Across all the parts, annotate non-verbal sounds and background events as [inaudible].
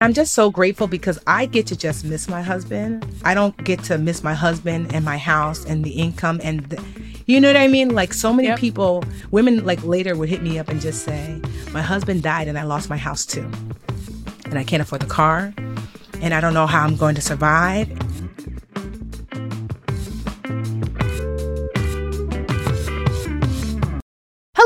I'm just so grateful because I get to just miss my husband. I don't get to miss my husband and my house and the income and the, you know what I mean? Like so many yep. people, women like later would hit me up and just say, "My husband died and I lost my house too. And I can't afford the car and I don't know how I'm going to survive."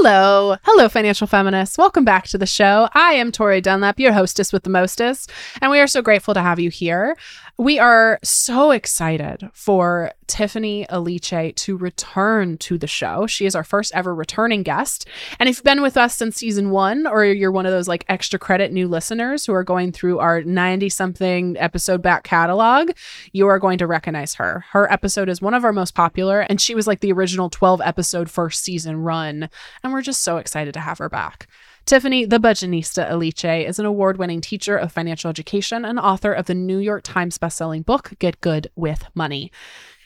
Hello. Hello, financial feminists. Welcome back to the show. I am Tori Dunlap, your hostess with the mostest, and we are so grateful to have you here. We are so excited for Tiffany Aliche to return to the show. She is our first ever returning guest. And if you've been with us since season one, or you're one of those like extra credit new listeners who are going through our 90 something episode back catalog, you are going to recognize her. Her episode is one of our most popular, and she was like the original 12 episode first season run. And we're just so excited to have her back. Tiffany the Budgetnista Aliche is an award winning teacher of financial education and author of the New York Times bestselling book, Get Good with Money.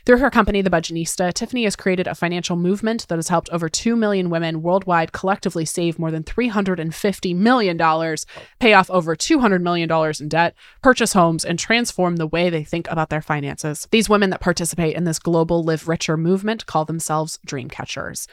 Through her company, The Budgetnista, Tiffany has created a financial movement that has helped over 2 million women worldwide collectively save more than $350 million, pay off over $200 million in debt, purchase homes, and transform the way they think about their finances. These women that participate in this global Live Richer movement call themselves dream catchers.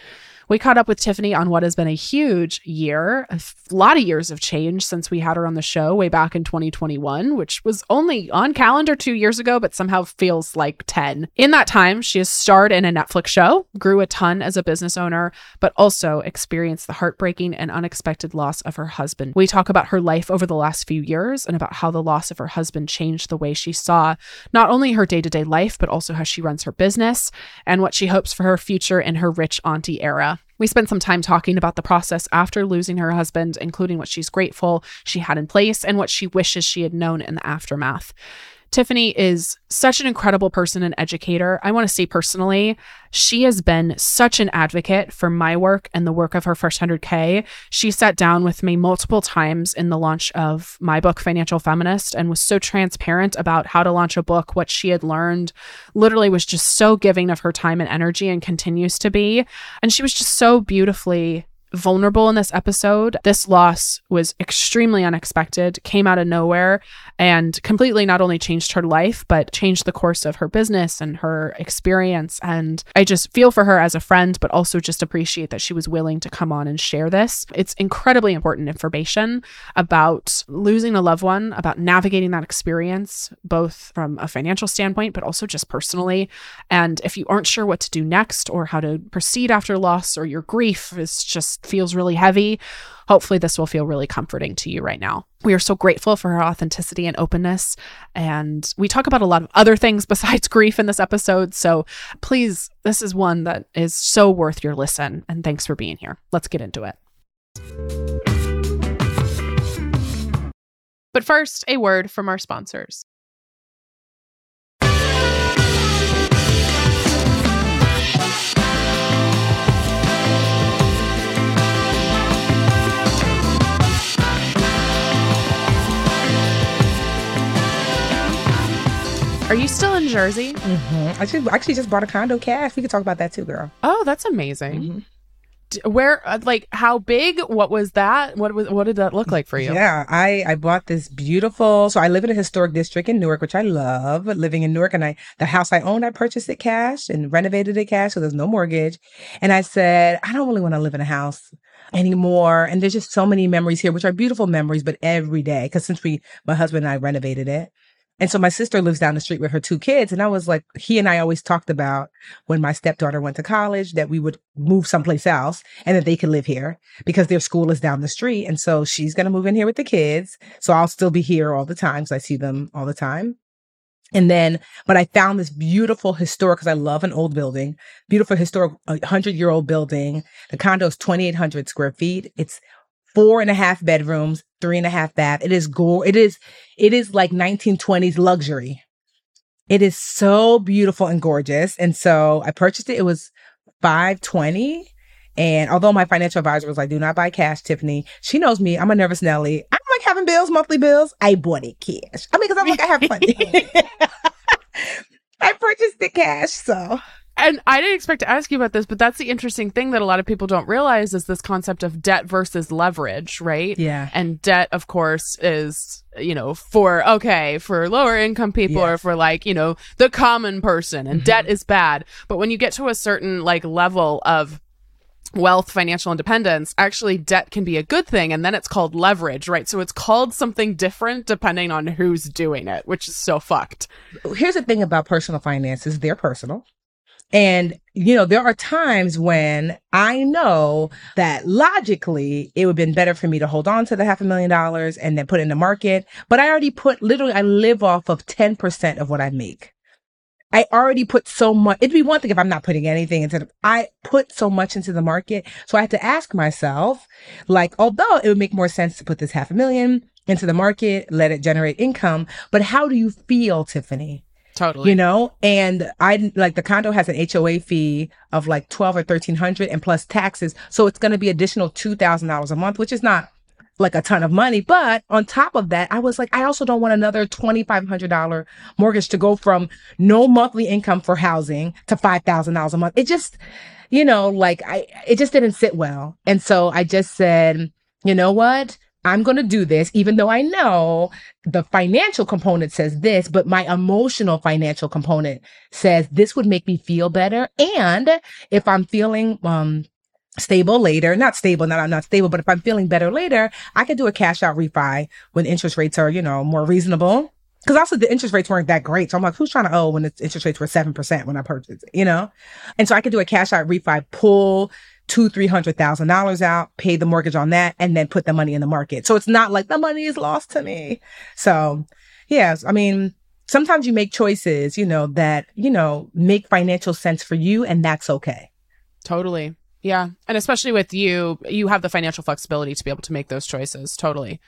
We caught up with Tiffany on what has been a huge year, a lot of years of change since we had her on the show way back in 2021, which was only on calendar two years ago, but somehow feels like 10. In that time, she has starred in a Netflix show, grew a ton as a business owner, but also experienced the heartbreaking and unexpected loss of her husband. We talk about her life over the last few years and about how the loss of her husband changed the way she saw not only her day to day life, but also how she runs her business and what she hopes for her future in her rich auntie era. We spent some time talking about the process after losing her husband, including what she's grateful she had in place and what she wishes she had known in the aftermath. Tiffany is such an incredible person and educator. I want to say personally, she has been such an advocate for my work and the work of her first 100K. She sat down with me multiple times in the launch of my book, Financial Feminist, and was so transparent about how to launch a book, what she had learned, literally was just so giving of her time and energy and continues to be. And she was just so beautifully vulnerable in this episode. This loss was extremely unexpected, came out of nowhere, and completely not only changed her life, but changed the course of her business and her experience. And I just feel for her as a friend, but also just appreciate that she was willing to come on and share this. It's incredibly important information about losing a loved one, about navigating that experience, both from a financial standpoint, but also just personally. And if you aren't sure what to do next or how to proceed after loss or your grief is just feels really heavy, hopefully this will feel really comforting to you right now. We are so grateful for her authenticity and openness. And we talk about a lot of other things [laughs] besides grief in this episode. So please, this is one that is so worth your listen. And thanks for being here. Let's get into it. But first, a word from our sponsors. Are you still in Jersey? Mm-hmm. I actually, actually just bought a condo cash. We could talk about that too, girl. Oh, that's amazing. Mm-hmm. Where, uh, like, how big? What was that? What was? What did that look like for you? Yeah, I I bought this beautiful. So I live in a historic district in Newark, which I love living in Newark. And I the house I own, I purchased it cash and renovated it cash, so there's no mortgage. And I said, I don't really want to live in a house anymore. And there's just so many memories here, which are beautiful memories, but every day, because since we, my husband and I renovated it, and so my sister lives down the street with her two kids. And I was like, he and I always talked about when my stepdaughter went to college that we would move someplace else and that they could live here because their school is down the street. And so she's going to move in here with the kids. So I'll still be here all the time. So I see them all the time. And then, but I found this beautiful historic, because I love an old building, beautiful historic, hundred year old building. The condo is 2,800 square feet. It's four and a half bedrooms, three and a half bath. It is gore. It is, it is like 1920s luxury. It is so beautiful and gorgeous. And so I purchased it. It was 520. And although my financial advisor was like, do not buy cash, Tiffany, she knows me. I'm a nervous Nelly. I don't like having bills, monthly bills. I bought it cash. I mean, because I'm like, I have money. [laughs] [laughs] I purchased it cash. So And I didn't expect to ask you about this, but that's the interesting thing that a lot of people don't realize is this concept of debt versus leverage, right? Yeah. And debt, of course, is, you know, for, okay, for lower income people or for like, you know, the common person and Mhm. debt is bad. But when you get to a certain like level of wealth, financial independence, actually debt can be a good thing. And then it's called leverage, right? So it's called something different depending on who's doing it, which is so fucked. here's the thing about personal finances they're personal and you know there are times when i know that logically it would have been better for me to hold on to the half a million dollars and then put it in the market but i already put literally i live off of 10% of what i make I already put so much. It'd be one thing if I'm not putting anything into the, I put so much into the market. So I had to ask myself, like, although it would make more sense to put this half a million into the market, let it generate income, but how do you feel, Tiffany? Totally. you know and i like the condo has an hoa fee of like 12 or 1300 and plus taxes. So it's to be additional $2000 a month which is not like a ton of money. But on top of that i was like i also don't want another $2500 mortgage to go from no monthly income for housing to $5000 a month. It just you know like i it just didn't sit well. And so i just said you know what I'm going to do this, even though I know the financial component says this, but my emotional financial component says this would make me feel better. And if I'm feeling, um, stable later, not stable, not I'm not stable, but if I'm feeling better later, I could do a cash out refi when interest rates are, you know, more reasonable. Cause also the interest rates weren't that great. So I'm like, who's trying to owe when the interest rates were 7% when I purchased you know? And so I could do a cash out refi, pull two, three hundred thousand dollars out, pay the mortgage on that, and then put the money in the market. So it's not like the money is lost to me. So yes, I mean, sometimes you make choices, you know, that, you know, make financial sense for you, and that's okay. Totally. Yeah. And especially with you, you have the financial flexibility to be able to make those choices. Totally.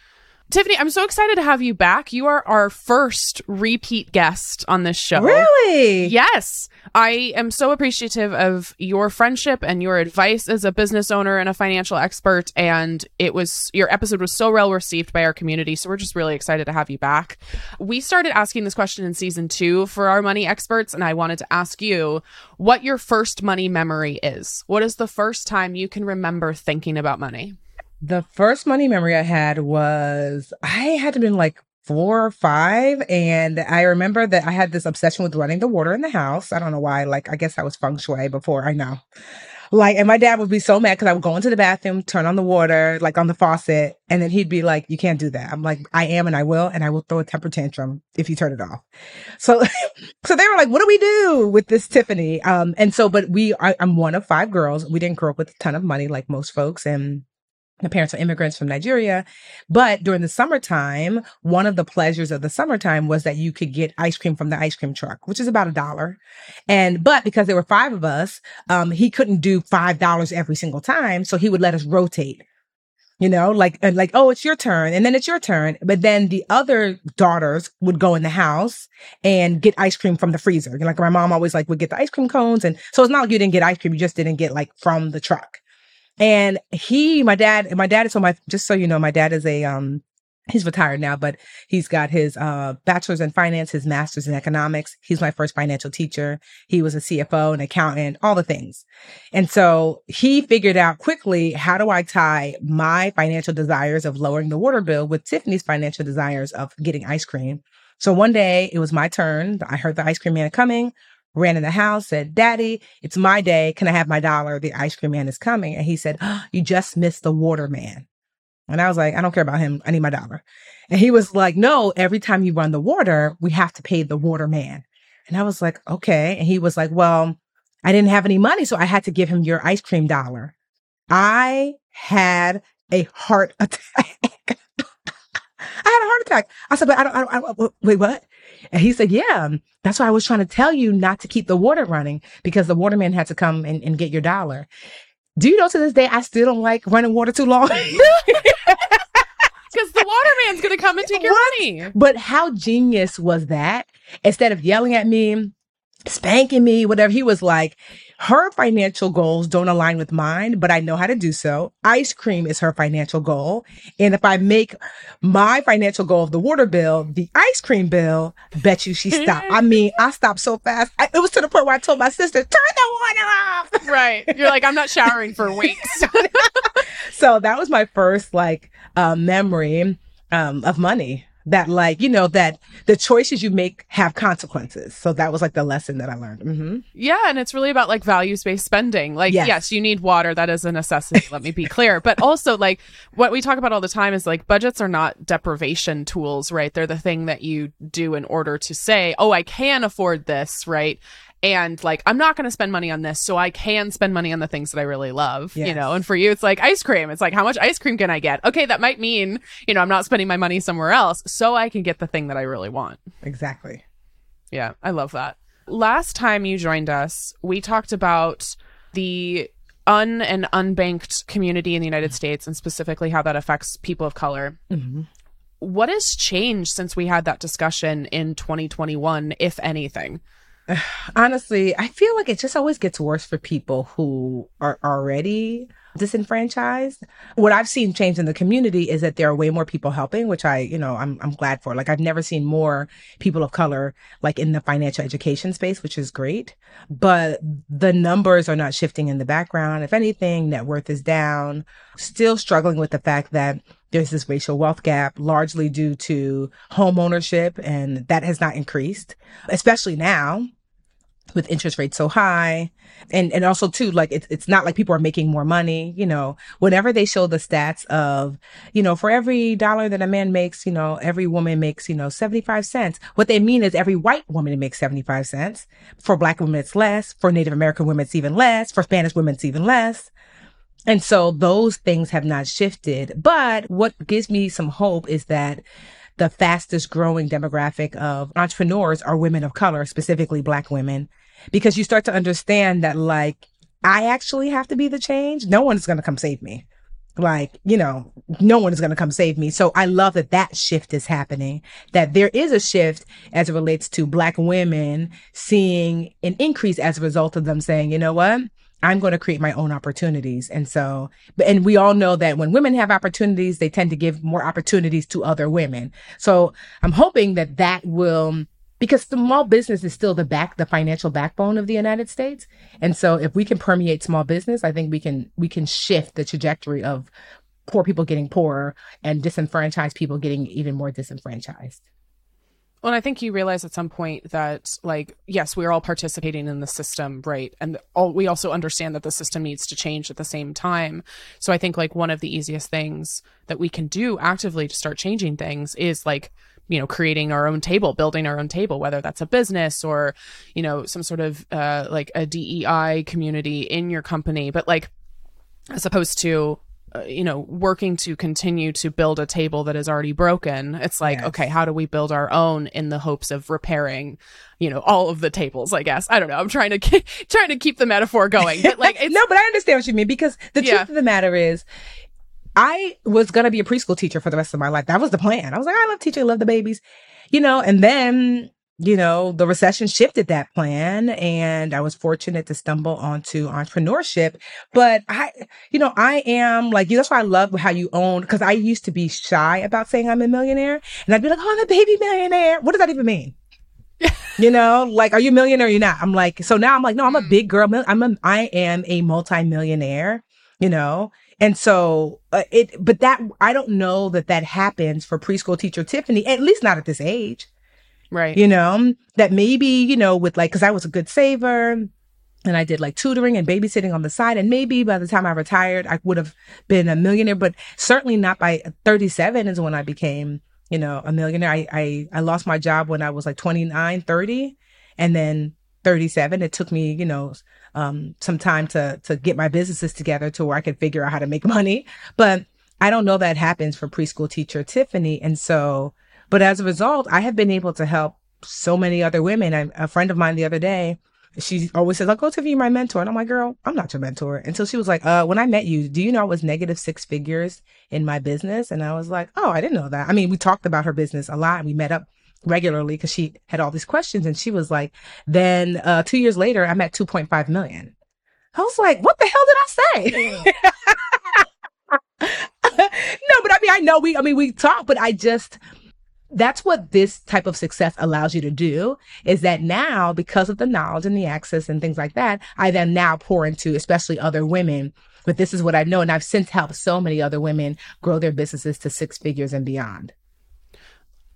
Tiffany, I'm so excited to have you back. You are our first repeat guest on this show. Really? Yes. I am so appreciative of your friendship and your advice as a business owner and a financial expert. And it was, your episode was so well received by our community. So we're just really excited to have you back. We started asking this question in season two for our money experts. And I wanted to ask you what your first money memory is. What is the first time you can remember thinking about money? The first money memory I had was I had to been like four or five. And I remember that I had this obsession with running the water in the house. I don't know why. Like, I guess I was feng shui before I know. Like, and my dad would be so mad because I would go into the bathroom, turn on the water, like on the faucet, and then he'd be like, You can't do that. I'm like, I am and I will, and I will throw a temper tantrum if you turn it off. So, [laughs] so they were like, What do we do with this Tiffany? Um, and so, but we, I, I'm one of five girls. We didn't grow up with a ton of money like most folks. And the parents are immigrants from Nigeria. But during the summertime, one of the pleasures of the summertime was that you could get ice cream from the ice cream truck, which is about a dollar. And, but because there were five of us, um, he couldn't do $5 every single time. So he would let us rotate. You know, like, and like, oh, it's your turn. And then it's your turn. But then the other daughters would go in the house and get ice cream from the freezer. Like my mom always like would get the ice cream cones. And so it's not like you didn't get ice cream. You just didn't get like from the truck. And he, my dad, my dad is so my, just so you know, my dad is a, um, he's retired now, but he's got his, uh, bachelor's in finance, his master's in economics. He's my first financial teacher. He was a CFO, an accountant, all the things. And so he figured out quickly, how do I tie my financial desires of lowering the water bill with Tiffany's financial desires of getting ice cream? So one day it was my turn. I heard the ice cream man coming ran in the house, said, Daddy, it's my day. Can I have my dollar? The ice cream man is coming. And he said, oh, You just missed the water man. And I was like, I don't care about him. I need my dollar. And he was like, No, every time you run the water, we have to pay the water man. And I was like, Okay. And he was like, Well, I didn't have any money, so I had to give him your ice cream dollar. I had a heart [laughs] attack. I had a heart attack. I said, but I don't, I don't, I don't, wait, what? And he said, yeah, that's why I was trying to tell you not to keep the water running because the waterman had to come and, and get your dollar. Do you know to this day, I still don't like running water too long? [laughs] Because the waterman's going to come and take your What? money. but how genius was that? Instead of yelling at me, spanking me, whatever. He was like, her financial goals don't align with mine, but I know how to do so. Ice cream is her financial goal. And if I make my financial goal of the water bill, the ice cream bill, bet you she stopped. I [laughs] mean, I stopped so fast. I, it was to the point where I told my sister, turn the water off. Right. You're like, I'm not showering for [laughs] weeks. so that was my first like uh, memory um, of money that like you know that the choices you make have consequences. So that was like the lesson that i learned. Mm-hmm. yeah and it's really about like values-based spending. Like yes. yes you need water. That is a necessity let me be [laughs] clear. But also like what we talk about all the time is like budgets are not deprivation tools right? They're the thing that you do in order to say oh i can afford this right and like i'm not going to spend money on this so i can spend money on the things that i really love yes. you know? And for you it's like ice cream. It's like how much ice cream can i get? Okay that might mean you know i'm not spending my money somewhere else so i can get the thing that i really want. Exactly. Yeah i love that. Last time you joined us we talked about the un and unbanked community in the united states and specifically how that affects people of color. Mm-hmm. what has changed since we had that discussion in 2021 if anything [sighs] honestly, I feel like it just always gets worse for people who are already disenfranchised. What I've seen change in the community is that there are way more people helping, which I, you know, I'm I'm glad for. Like I've never seen more people of color like in the financial education space, which is great. But the numbers are not shifting in the background. If anything, net worth is down. Still struggling with the fact that there's this racial wealth gap largely due to home ownership and that has not increased, especially now with interest rates so high. And, and also too, like it's, it's not like people are making more money, you know, whenever they show the stats of, you know, for every dollar that a man makes, you know, every woman makes, you know, 75 cents. What they mean is every white woman makes 75 cents. For black women, it's less. For Native American women, it's even less. For Spanish women, it's even less. And so those things have not shifted. But what gives me some hope is that the fastest growing demographic of entrepreneurs are women of color, specifically black women, because you start to understand that like, I actually have to be the change. No one's going to come save me. Like, you know, no one is going to come save me. So I love that that shift is happening, that there is a shift as it relates to black women seeing an increase as a result of them saying, you know what? I'm going to create my own opportunities. And so, and we all know that when women have opportunities, they tend to give more opportunities to other women. So I'm hoping that that will, because small business is still the back, the financial backbone of the United States. And so if we can permeate small business, I think we can, we can shift the trajectory of poor people getting poorer and disenfranchised people getting even more disenfranchised. Well, I think you realize at some point that, like, yes, we're all participating in the system, right? And all, we also understand that the system needs to change at the same time. So I think, like, one of the easiest things that we can do actively to start changing things is, like, you know, creating our own table, building our own table, whether that's a business or, you know, some sort of, uh, like a DEI community in your company. But, like, as opposed to Uh, you know working to continue to build a table that is already broken it's like yes. okay how do we build our own in the hopes of repairing you know all of the tables i guess i don't know i'm trying to keep, [laughs] trying to keep the metaphor going but like [laughs] no but i understand what you mean because the yeah. truth of the matter is i was going to be a preschool teacher for the rest of my life that was the plan i was like i love teaching I love the babies you know and then you know, the recession shifted that plan and I was fortunate to stumble onto entrepreneurship. But I, you know, I am like, you. that's why I love how you own, cause I used to be shy about saying I'm a millionaire and I'd be like, oh, I'm a baby millionaire. What does that even mean? [laughs] you know, like, are you a millionaire or you're not? I'm like, so now I'm like, no, I'm a mm. big girl. I'm a, I am a multimillionaire, you know, and so uh, it, but that, I don't know that that happens for preschool teacher Tiffany, at least not at this age. Right. You know, that maybe, you know, with like, cause I was a good saver and I did like tutoring and babysitting on the side. And maybe by the time I retired, I would have been a millionaire, but certainly not by 37 is when I became, you know, a millionaire. I, I, I lost my job when I was like 29, 30 and then 37. It took me, you know, um, some time to, to get my businesses together to where I could figure out how to make [laughs] money. But I don't know that happens for preschool teacher Tiffany. And so, but as a result, I have been able to help so many other women. I, a friend of mine the other day, she always says, I'll go to you, my mentor. And I'm like, girl, I'm not your mentor. Until she was like, uh, when I met you, do you know I was negative six figures in my business? And I was like, oh, I didn't know that. I mean, we talked about her business a lot and we met up regularly because she had all these questions. And she was like, then uh, two years later, I'm at 2.5 million. I was like, what the hell did I say? [laughs] no, but I mean, I know we, I mean, we talk, but I just, that's what this type of success allows you to do is that now because of the knowledge and the access and things like that i then now pour into especially other women. But this is what i know and i've since helped so many other women grow their businesses to six figures and beyond.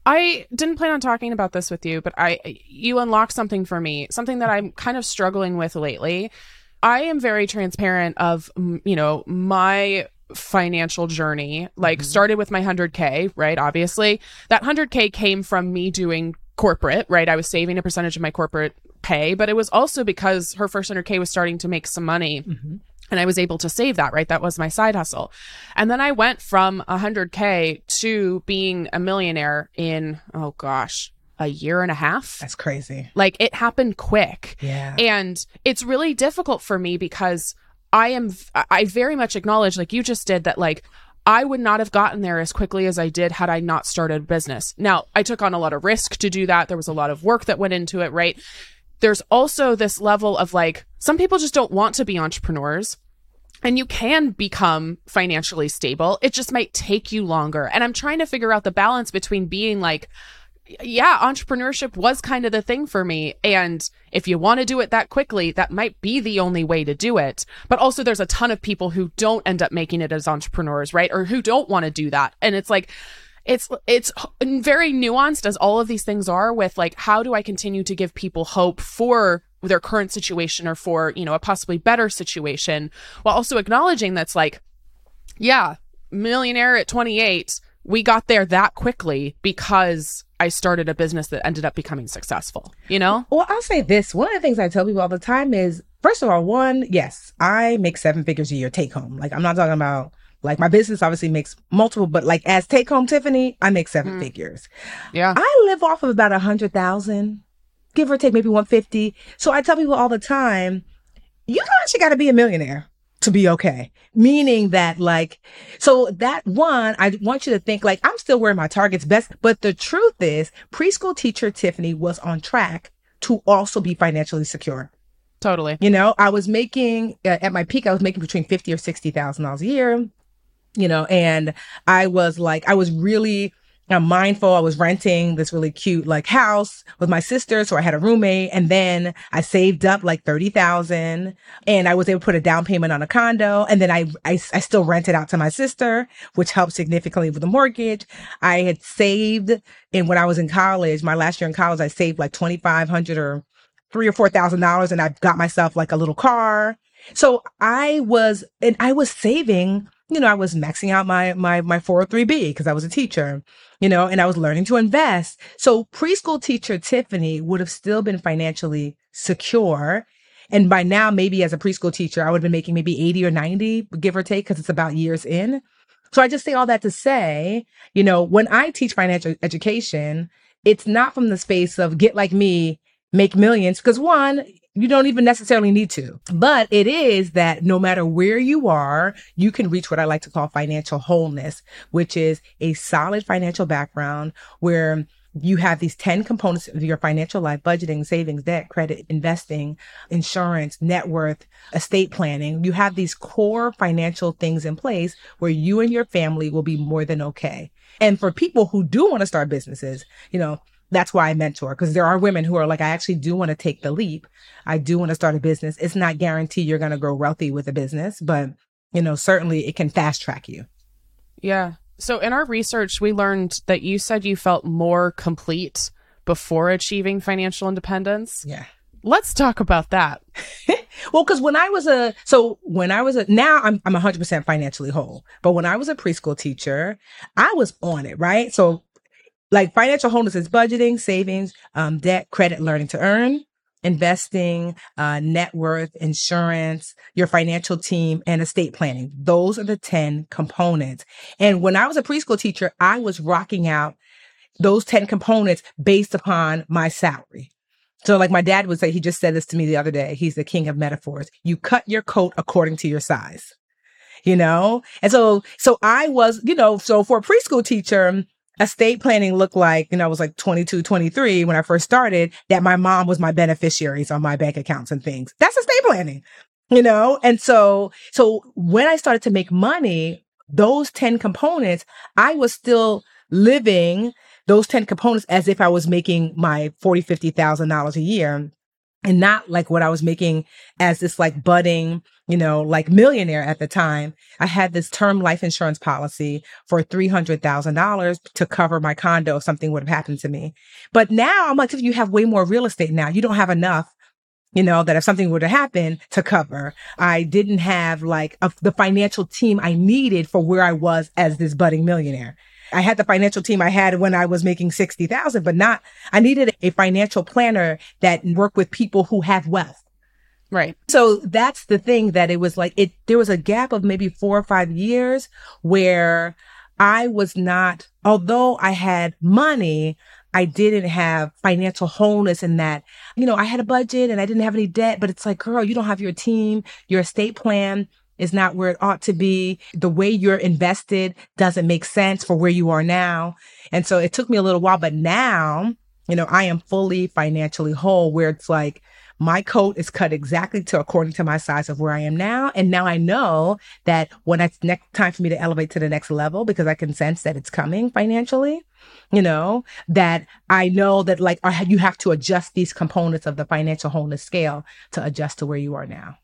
I didn't plan on talking about this with you, but I you unlocked something for me, something that I'm kind of struggling with lately. I am very transparent of you know my financial journey like mm-hmm. started with my 100k right obviously that 100k came from me doing corporate right i was saving a percentage of my corporate pay but it was also because her first 100k was starting to make some money mm-hmm. and i was able to save that right that was my side hustle and then i went from 100k to being a millionaire in oh gosh a year and a half. That's crazy. Like it happened quick. Yeah. And it's really difficult for me because I am, I very much acknowledge, like you just did, that like I would not have gotten there as quickly as I did had I not started business. Now, I took on a lot of risk to do that. There was a lot of work that went into it, right? There's also this level of like, some people just don't want to be entrepreneurs. And you can become financially stable. It just might take you longer. And I'm trying to figure out the balance between being like, yeah, entrepreneurship was kind of the thing for me. And if you want to do it that quickly, that might be the only way to do it. But also, there's a ton of people who don't end up making it as entrepreneurs, right? Or who don't want to do that. And it's like, it's it's very nuanced as all of these things are with like how do I continue to give people hope for their current situation or for, you know, a possibly better situation while also acknowledging that's like yeah, millionaire at 28 we got there that quickly because I started a business that ended up becoming successful, you know? Well, I'll say this. One of the things I tell people all the time is first of all, one, yes, I make seven figures a year take home. Like, I'm not talking about like my business obviously makes multiple, but like as take home Tiffany, I make seven mm. figures. Yeah. I live off of about a hundred thousand, give or take maybe 150. So I tell people all the time, you don't actually got to be a millionaire to be okay. Meaning that like, so that one, I want you to think like, I'm still wearing my Target's best. But the truth is preschool teacher Tiffany was on track to also be financially secure. Totally. You know, I was making uh, at my peak, I was making between 50 or $60,000 a year, you know, and I was like, I was really I'm mindful. I was renting this really cute like house with my sister. So I had a roommate and then I saved up like 30,000 and I was able to put a down payment on a condo. And then I, I, I still rented out to my sister, which helped significantly with the mortgage. I had saved and when I was in college, my last year in college, I saved like 2,500 or three or four thousand dollars and I got myself like a little car. So I was, and I was saving you know, I was maxing out my, my, my 403B because I was a teacher, you know, and I was learning to invest. So preschool teacher Tiffany would have still been financially secure. And by now, maybe as a preschool teacher, I would have been making maybe 80 or 90, give or take, because it's about years in. So I just say all that to say, you know, when I teach financial education, it's not from the space of get like me, make millions. Because one, you don't even necessarily need to. But it is that no matter where you are, you can reach what I like to call financial wholeness, which is a solid financial background where you have these 10 components of your financial life budgeting, savings, debt, credit, investing, insurance, net worth, estate planning. You have these core financial things in place where you and your family will be more than okay. And for people who do want to start businesses, you know, that's why I mentor because there are women who are like, I actually do want to take the leap. I do want to start a business. It's not guaranteed you're going to grow wealthy with a business, but you know, certainly it can fast track you. Yeah. So in our research, we learned that you said you felt more complete before achieving financial independence. Yeah. Let's talk about that. [laughs] well, because when I was a, so when I was a, now I'm, I'm 100% financially whole, but when I was a preschool teacher, I was on it, right? So like financial wholeness is budgeting, savings, um, debt, credit, learning to earn, investing, uh, net worth, insurance, your financial team, and estate planning. Those are the 10 components. And when I was a preschool teacher, I was rocking out those 10 components based upon my salary. So like my dad would say, he just said this to me the other day. He's the king of metaphors. You cut your coat according to your size, you know? And so, so I was, you know, so for a preschool teacher, estate planning looked like, you know, I was like 22, 23 when I first started, that my mom was my beneficiaries on my bank accounts and things. That's estate planning, you know? And so, so when I started to make money, those 10 components, I was still living those 10 components as if I was making my 40, $50,000 a year and not like what I was making as this like budding, you know, like millionaire at the time. I had this term life insurance policy for $300,000 to cover my condo if something would have happened to me. But now I'm like, if you have way more real estate now, you don't have enough you know, that if something were to happen to cover, I didn't have like a, the financial team I needed for where I was as this budding millionaire. I had the financial team I had when I was making 60,000, but not, I needed a financial planner that worked with people who have wealth. Right. So that's the thing that it was like, it, there was a gap of maybe four or five years where I was not, although I had money, I didn't have financial wholeness in that, you know, I had a budget and I didn't have any debt, but it's like, girl, you don't have your team, your estate plan is not where it ought to be. The way you're invested doesn't make sense for where you are now. And so it took me a little while, but now, you know, I am fully financially whole where it's like, my coat is cut exactly to according to my size of where I am now. And now I know that when it's next time for me to elevate to the next level, because I can sense that it's coming financially, you know, that I know that like you have to adjust these components of the financial wholeness scale to adjust to where you are now.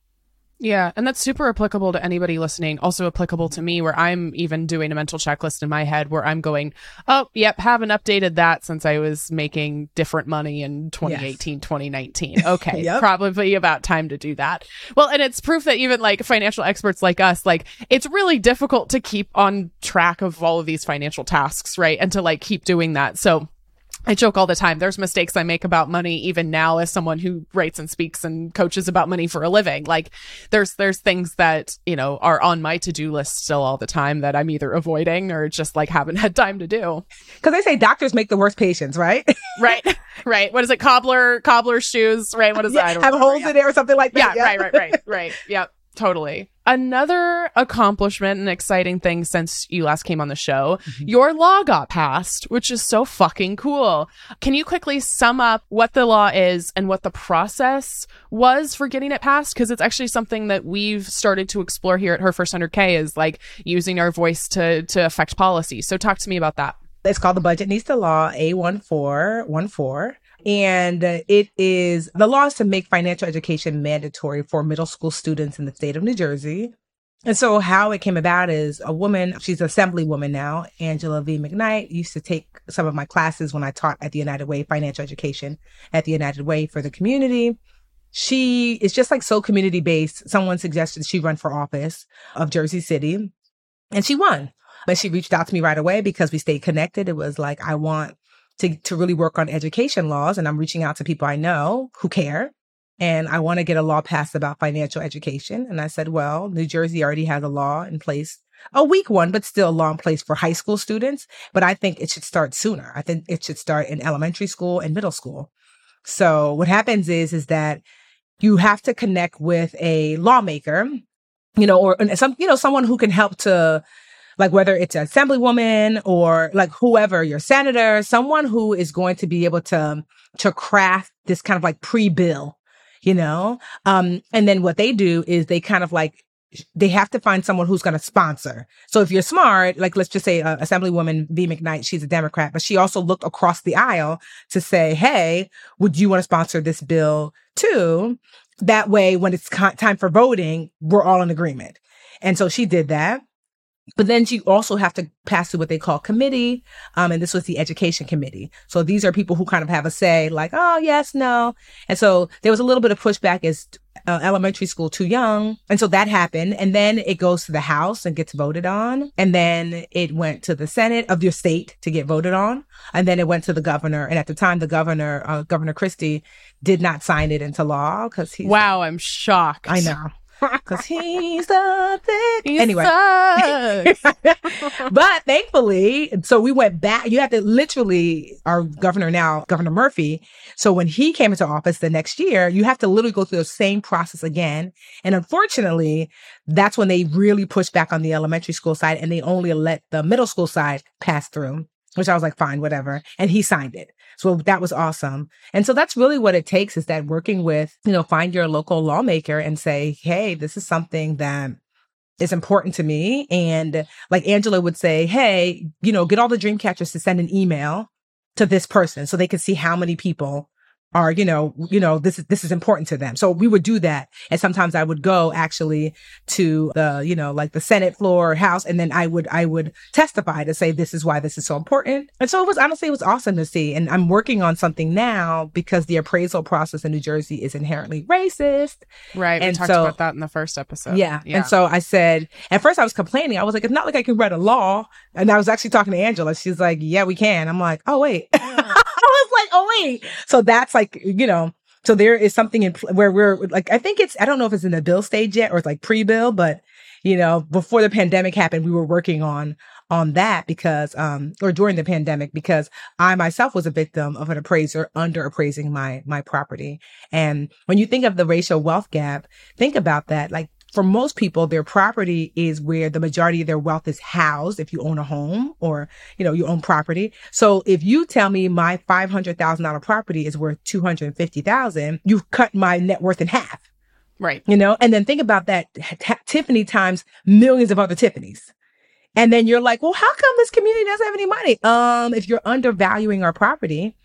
Yeah, and that's super applicable to anybody listening. Also applicable to me, where I'm even doing a mental checklist in my head where I'm going, oh, yep, haven't updated that since I was making different money in 2018, yes. 2019. [laughs] Okay, yep. probably about time to do that. Well, and it's proof that even like financial experts like us, like it's really difficult to keep on track of all of these financial tasks, right? And to like keep doing that. So, I joke all the time. There's mistakes I make about money even now as someone who writes and speaks and coaches about money for a living. Like there's there's things that, you know, are on my to-do list still all the time that I'm either avoiding or just like haven't [laughs] had time to do. Cuz they say doctors make the worst patients, right? [laughs] right. Right. What is it? Cobbler cobbler shoes, right? What is yeah, that? Have holes yeah. in there or something like that. Yeah, yeah. right, right, right, right. Yep. Totally. Another accomplishment and exciting thing since you last came on the show, mm-hmm. your law got passed, which is so fucking cool. Can you quickly sum up what the law is and what the process was for getting it passed? Because it's actually something that we've started to explore here at Her First 100K is like using our voice to to affect policy. So talk to me about that. It's called the Budgetnista Law A1414. And uh, it is the law is to make financial education mandatory for middle school students in the state of New Jersey. And so how it came about is a woman, she's an assemblywoman now, Angela V. McKnight, used to take some of my classes when I taught at the United Way financial education at the United Way for the community. She is just like so community based. Someone suggested she run for office of Jersey City and she won. But she reached out to me right away because we stayed connected. It was like, I want to, to really work on education laws. And I'm reaching out to people I know who care. And I want to get a law passed about financial education. And I said, well, New Jersey already has a law in place, a weak one, but still a law in place for high school students. But I think it should start sooner. I think it should start in elementary school and middle school. So what happens is, is that you have to connect with a lawmaker, you know, or some, you know, someone who can help to like whether it's an assemblywoman or like whoever, your senator, someone who is going to be able to, to craft this kind of like pre-bill, you know? Um, and then what they do is they kind of like, they have to find someone who's going to sponsor. So if you're smart, like let's just say uh, Assemblywoman V. McKnight, she's a Democrat, but she also looked across the aisle to say, Hey, would you want to sponsor this bill too? That way, when it's time for voting, we're all in agreement. And so she did that. But then you also have to pass through what they call committee. Um, and this was the education committee. So these are people who kind of have a say like, oh, yes, no. And so there was a little bit of pushback as uh, elementary school too young. And so that happened. And then it goes to the House and gets voted on. And then it went to the Senate of your state to get voted on. And then it went to the governor. And at the time, the governor, uh, Governor Christie, did not sign it into law because he. Wow, I'm shocked. I know. [laughs] Cause he's the thick. He anyway. [laughs] but thankfully, so we went back. You have to literally, our governor now, Governor Murphy. So when he came into office the next year, you have to literally go through the same process again. And unfortunately, that's when they really pushed back on the elementary school side and they only let the middle school side pass through. Which I was like, fine, whatever. And he signed it. So that was awesome. And so that's really what it takes is that working with, you know, find your local lawmaker and say, hey, this is something that is important to me. And like Angela would say, hey, you know, get all the dream catchers to send an email to this person so they can see how many people are, you know, you know, this is, this is important to them. So we would do that. And sometimes I would go actually to the, you know, like the Senate floor or house. And then I would, I would testify to say, this is why this is so important. And so it was honestly, it was awesome to see. And I'm working on something now because the appraisal process in New Jersey is inherently racist. Right. And we talked so- about that in the first episode. Yeah. And so I said, at first I was complaining. I was like, it's not like I can write a law. And I was actually talking to Angela. She's like, yeah, we can. I'm like, oh, wait. Was like, oh, wait. So that's like, you know, so there is something in pl- where we're like, I think it's, I don't know if it's in the bill stage yet or it's like pre bill, but, you know, before the pandemic happened, we were working on, on that because, um, or during the pandemic, because I myself was a victim of an appraiser under appraising my, my property. And when you think of the racial wealth gap, think about that. Like for most people, their property is where the majority of their wealth is housed. If you own a home or, you know, you own property. So if you tell me my $500,000 property is worth 250,000, you've cut my net worth in half, right. you know? And then think about that T- Tiffany times millions of other Tiffany's. And then you're like, well, how come this community doesn't have any money? Um, if you're undervaluing our property,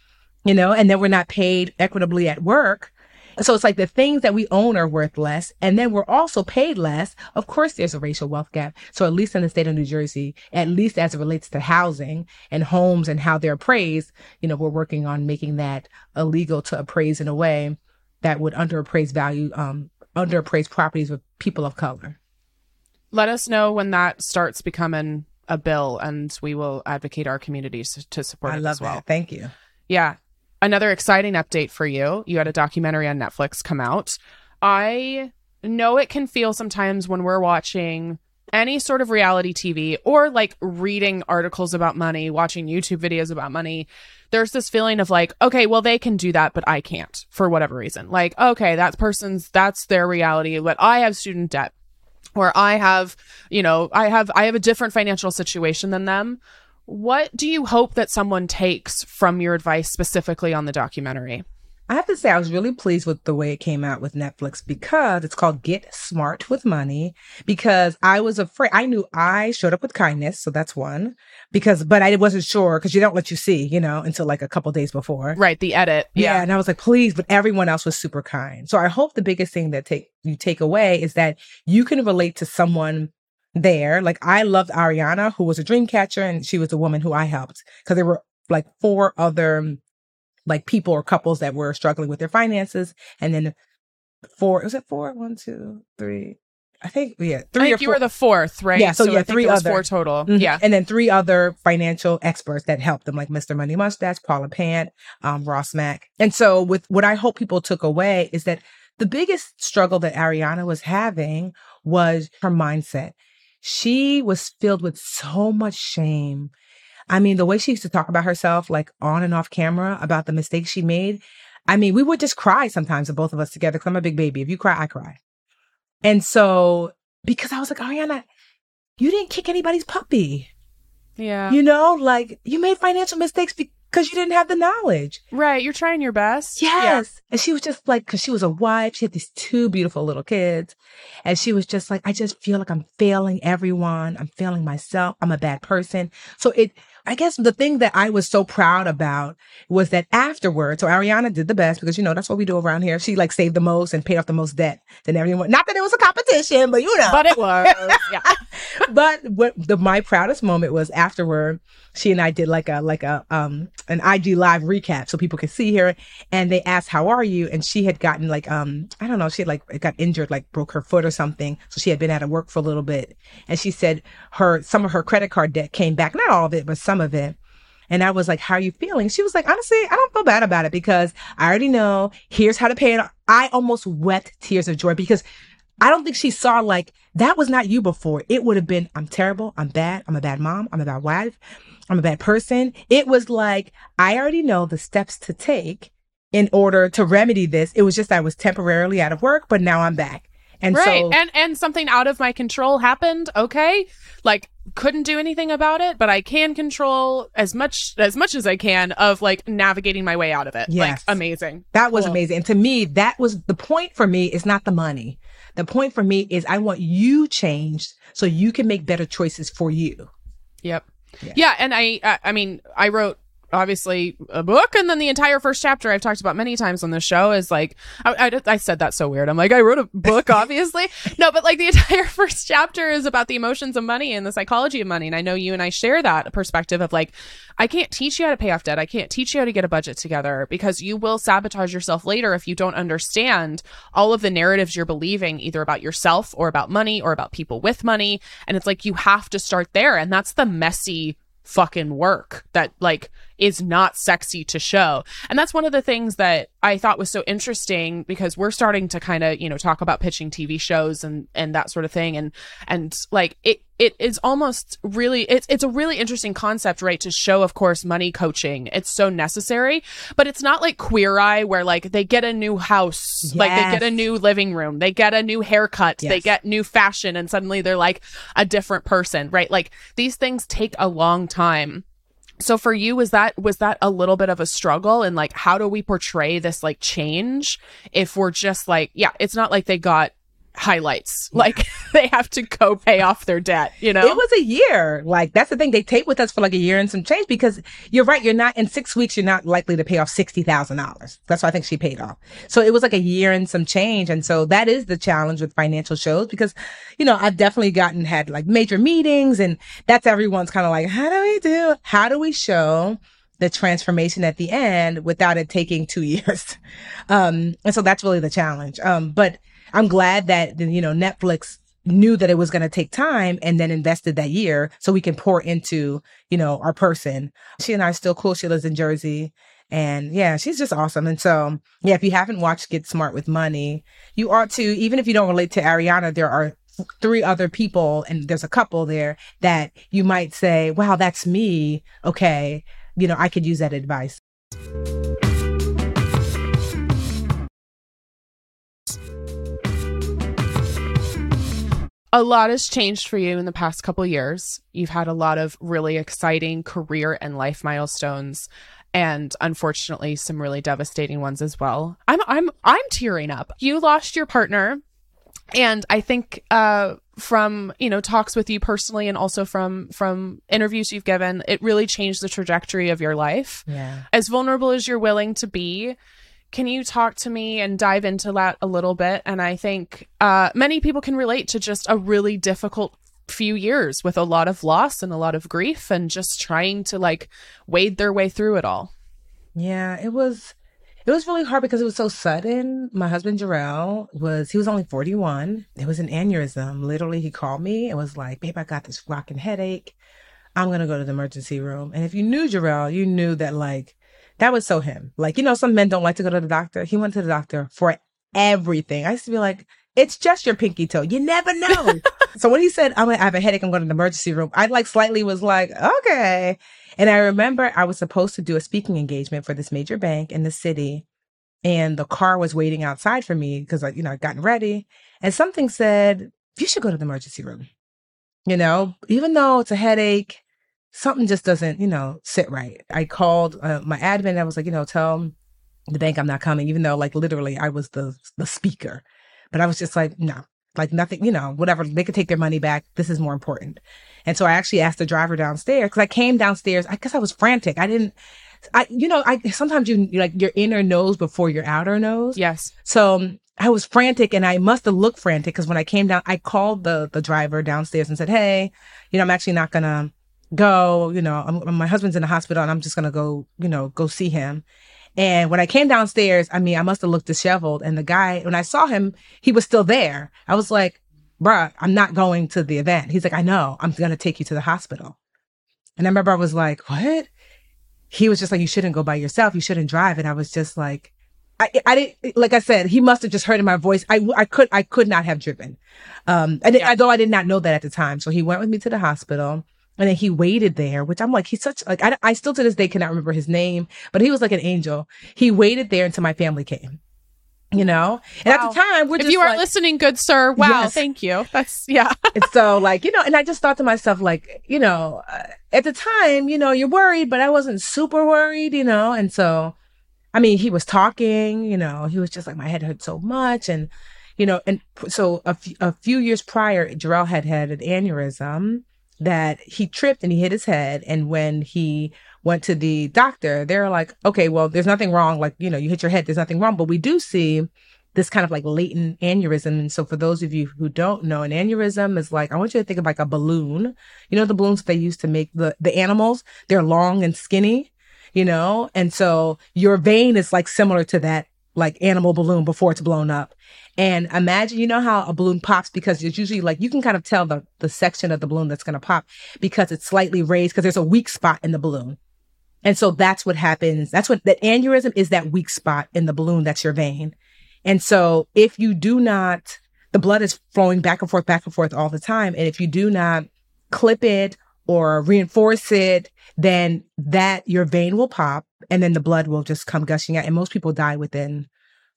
you know, and then we're not paid equitably at work. So it's like the things that we own are worth less. And then we're also paid less. Of course, there's a racial wealth gap. So at least in the state of New Jersey, at least as it relates to housing and homes and how they're appraised, you know, we're working on making that illegal to appraise in a way that would underappraise value, um, underappraise properties with people of color. Let us know when that starts becoming a bill, and we will advocate our communities to support I it love as well. that. Thank you. Yeah. Another exciting update for you. You had a documentary on Netflix come out. I know it can feel sometimes when we're watching any sort of reality TV or like reading articles about money, watching YouTube videos about money. There's this feeling of like, okay, well, they can do that, but I can't for whatever reason. Like, okay, that person's, that's their reality, but I have student debt or I have, you know, I have, I have a different financial situation than them. What do you hope that someone takes from your advice specifically on the documentary? I have to say, I was really pleased with the way it came out with Netflix because it's called Get Smart with Money. Because I was afraid, I knew I showed up with kindness. So that's one. Because, but I wasn't sure because you don't let you see, you know, until like a couple days before. Right, the edit. Yeah. And I was like, please, but everyone else was super kind. So I hope the biggest thing that take you take away is that you can relate to someone there. Like I loved Ariana, who was a dream catcher, and she was the woman who I helped because there were like four other like people or couples that were struggling with their finances. And then four, was it four? One, two, three. I think, yeah, I three or think you four. were the fourth, right? Yeah, so yeah, I think three other- four total. Mhm. Yeah. And then three other financial experts that helped them, like Mr. Money Mustache, Paula Pant, um, Ross Mac. And so with what I hope people took away is that the biggest struggle that Ariana was having was her mindset. She was filled with so much shame. I mean, the way she used to talk about herself, like on and off camera about the mistakes she made. I mean, we would just cry sometimes, the both of us together. Cause I'm a big baby. If you cry, I cry. And so, because I was like, Ariana, you didn't kick anybody's puppy. Yeah. You know, like you made financial mistakes because you didn't have the knowledge. right. You're trying your best. Yes. And she was just like, because she was a wife, she had these two beautiful little kids. And she was just like, I just feel like I'm failing everyone. I'm failing myself. I'm a bad person. So it, I guess the thing that I was so proud about was that afterwards, so Ariana did the best because, you know, that's what we do around here. She like saved the most and paid off the most debt than everyone. Not that it was a competition, but you know. But it was. [laughs] yeah. but what the my proudest moment was afterward she and i did like a like a um an ig live recap so people could see her and they asked how are you and she had gotten like um i don't know she had like got injured like broke her foot or something so she had been out of work for a little bit and she said her some of her credit card debt came back not all of it but some of it and I was like, how are you feeling? She was like, honestly, I don't feel bad about it because I already know here's how to pay it. I almost wept tears of joy because I don't think she saw like that was not you before. It would have been, I'm terrible. I'm bad. I'm a bad mom. I'm a bad wife. I'm a bad person. It was like, I already know the steps to take in order to remedy this. It was just I was temporarily out of work, but now I'm back. And right. so, and and something out of my control happened. Okay. Like couldn't do anything about it, but I can control as much as much as I can of like navigating my way out of it. Like Yes. amazing. that was Cool. amazing. And to me, that was the point for me is not the money. The point for me is I want you changed so you can make better choices for you. Yep. Yeah. Yeah, and I, I I mean, I wrote obviously a book and then the entire first chapter I've talked about many times on the show is like I, I, I said that so weird. I'm like I wrote a book [laughs] obviously. no, but like the entire [laughs] first chapter is about the emotions of money and the psychology of money and I know you and I share that perspective of like I can't teach you how to pay off debt. I can't teach you how to get a budget together because you will sabotage yourself later if you don't understand all of the narratives you're believing either about yourself or about money or about people with money and it's like you have to start there and that's the messy fucking work that like is not sexy to show. And that's one of the things that I thought was so interesting because we're starting to kind of, you know, talk about pitching TV shows and and that sort of thing and and like it it is almost really it's it's a really interesting concept, right, to show of course money coaching. It's so necessary, but it's not like Queer Eye where like they get a new house, like they get a new living room, they get a new haircut, they get new fashion and suddenly they're like a different person, right? Like these things take a long time. So for you was that was that a little bit of a struggle? And like how do we portray this like change if we're just like yeah, it's not like they got highlights. Like [laughs] they have to go pay off their debt, you know? It was a year. Like that's the thing. They tape with us for like a year and some change because you're right. You're not in six weeks. You're not likely to pay off sixty thousand dollars. That's why I think she paid off. So it was like a year and some change. And so that is the challenge with financial shows because, you know, I've definitely gotten had like major meetings and that's everyone's kind of like, how do we do? How do we show? the transformation at the end without it taking two [laughs] years. Um, and so that's really the challenge. Um, but I'm glad that, you know, Netflix knew that it was going to take time and then invested that year so we can pour into, you know, our person. She and I are still cool. She lives in Jersey. And yeah, she's just awesome. And so, yeah, if you haven't watched Get Smart with Money, you ought to, even if you don't relate to Ariana, there are three other people and there's a couple there that you might say, wow, that's me. Okay. You know, I could use that advice. A lot has changed for you in the past couple years. You've had a lot of really exciting career and life milestones and unfortunately some really devastating ones as well. I'm I'm I'm tearing up. You lost your partner and I think uh from, you know, talks with you personally and also from from interviews you've given, it really changed the trajectory of your life. Yeah. As vulnerable as you're willing to be, can you talk to me and dive into that a little bit? And I think uh, many people can relate to just a really difficult few years with a lot of loss and a lot of grief and just trying to like wade their way through it all. Yeah, it was it was really hard because it was so sudden. My husband Jerrell was he was only 41. It was an aneurysm. Literally he called me and was like, Babe, I got this rocking headache. I'm gonna go to the emergency room. And if you knew Jerrell, you knew that like that was so him. Like, you know, some men don't like to go to the doctor. He went to the doctor for everything. I used to be like, it's just your pinky toe. You never know. [laughs] so when he said, I'm gonna I have a headache, I'm going to the emergency room, I like slightly was like, okay. And I remember I was supposed to do a speaking engagement for this major bank in the city. And the car was waiting outside for me because I, you know, I'd gotten ready. And something said, you should go to the emergency room. You know, even though it's a headache, something just doesn't, you know, sit right. I called uh, my admin. I was like, you know, tell the bank I'm not coming, even though like literally I was the the speaker. But I was just like, no, like nothing, you know, whatever. They could take their money back. This is more important. And so I actually asked the driver downstairs because I came downstairs. I guess I was frantic. I didn't. I, you know, I sometimes you like your inner knows before your outer knows. Yes. So um, I was frantic and I must have looked frantic because when I came down, I called the, the driver downstairs and said, Hey, you know, I'm actually not going to go, you know, I'm, my husband's in the hospital and I'm just going to go, you know, go see him. And when I came downstairs, I mean, I must have looked disheveled. And the guy, when I saw him, he was still there. I was like, bruh, I'm not going to the event. He's like, I know, I'm going to take you to the hospital. And I remember I was like, what? He was just like, you shouldn't go by yourself. You shouldn't drive. And I was just like, I, I didn't, like I said, he must have just heard in my voice. I, I could, I could not have driven. Um, and Yeah. although I did not know that at the time. So he went with me to the hospital and then he waited there, which I'm like, he's such, like, I, I still to this day cannot remember his name, but he was like an angel. He waited there until my family came. you know and Wow. at the time we're if just you are like, listening, good sir, wow, Yes. thank you. That's yeah. [laughs] and so like you know and i just thought to myself like you know uh, at the time you know you're worried but i wasn't super worried you know and so i mean he was talking you know he was just like my head hurt so much and you know and p- so a few- a few years prior Jerrell had had an aneurysm that he tripped and he hit his head and when he went to the doctor they're like okay well there's nothing wrong like you know you hit your head there's nothing wrong but we do see this kind of like latent aneurysm. And so for those of you who don't know, an aneurysm is like, I want you to think of like a balloon. You know, the balloons they used to make the, the animals, they're long and skinny, you know? And so your vein is like similar to that like animal balloon before it's blown up. And imagine, you know how a balloon pops because it's usually like, you can kind of tell the, the section of the balloon that's going to pop because it's slightly raised because there's a weak spot in the balloon. And so that's what happens. That's what that aneurysm is that weak spot in the balloon. That's your vein. And so if you do not, the blood is flowing back and forth, back and forth all the time. And if you do not clip it or reinforce it, then that your vein will pop and then the blood will just come gushing out. And most people die within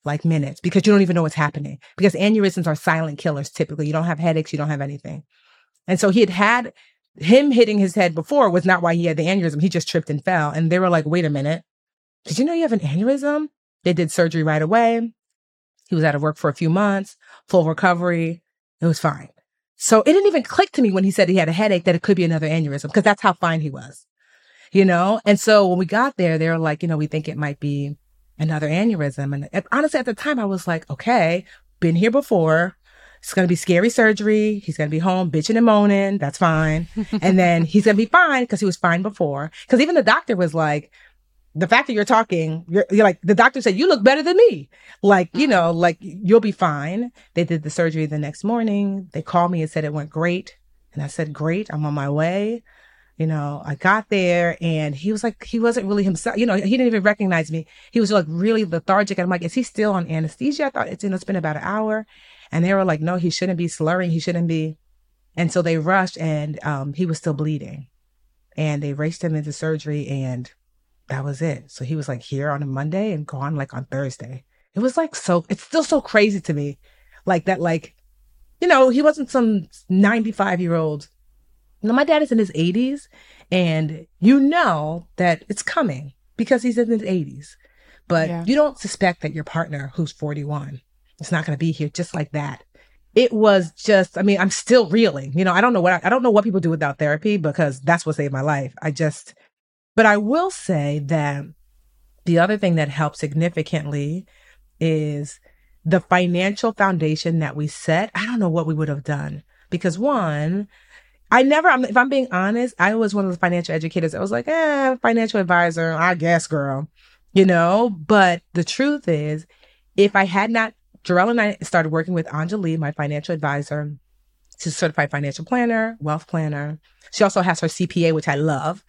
like minutes because you don't even know what's happening because aneurysms are silent killers. Typically you don't have headaches. You don't have anything. And so he had had him hitting his head before was not why he had the aneurysm. He just tripped and fell. And they were like, wait a minute. Did you know you have an aneurysm? They did surgery right away. He was out of work for a few months, full recovery. It was fine. So it didn't even click to me when he said he had a headache that it could be another aneurysm because that's how fine he was, you know? And so when we got there, they were like, you know, we think it might be another aneurysm. And at- honestly, at the time, I was like, okay, been here before. It's going to be scary surgery. He's going to be home bitching and moaning. That's fine. [laughs] and then he's going to be fine because he was fine before. Because even the doctor was like, the fact that you're talking, you're, you're like, the doctor said, you look better than me. Like, you mm-hmm. know, like you'll be fine. They did the surgery the next morning. They called me and said it went great. And I said, great. I'm on my way. You know, I got there and he was like, he wasn't really himself. You know, he didn't even recognize me. He was like really lethargic. And I'm like, is he still on anesthesia? I thought it's, you know, it's been about an hour. And they were like, no, he shouldn't be slurring. He shouldn't be. And so they rushed and um, he was still bleeding. And they raced him into surgery and that was it. So he was like here on a Monday and gone like on Thursday. It was like so, it's still so crazy to me. Like that, like, you know, he wasn't some 95 year old. No, my dad is in his 80s and you know that it's coming because he's in his 80s. But Yeah. you don't suspect that your partner who's 41 is not going to be here just like that. It was just, I mean, I'm still reeling. You know, I don't know what, I, I don't know what people do without therapy because that's what saved my life. I just, but I will say that the other thing that helped significantly is the financial foundation that we set. I don't know what we would have done because one, I never, I'm, if I'm being honest, I was one of the financial educators. I was like, eh, financial advisor, I guess, girl, you know, but the truth is, if I had not, Jerrell and I started working with Anjali, my financial advisor, she's a certified financial planner, wealth planner. She also has her CPA, which I love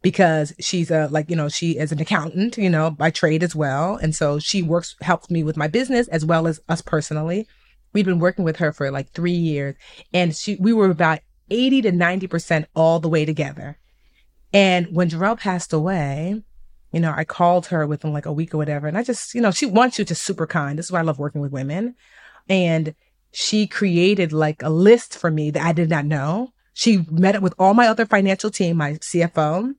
because she's a like you know she is an accountant you know by trade as well and so she works helps me with my business as well as us personally we've been working with her for like three years and she we were about 80 to 90 percent all the way together. And when Jerrell passed away you know i called her within like a week or whatever and i just you know she wants you to super kind. This is why i love working with women. And she created like a list for me that i did not know. She met it with all my other financial team my cfo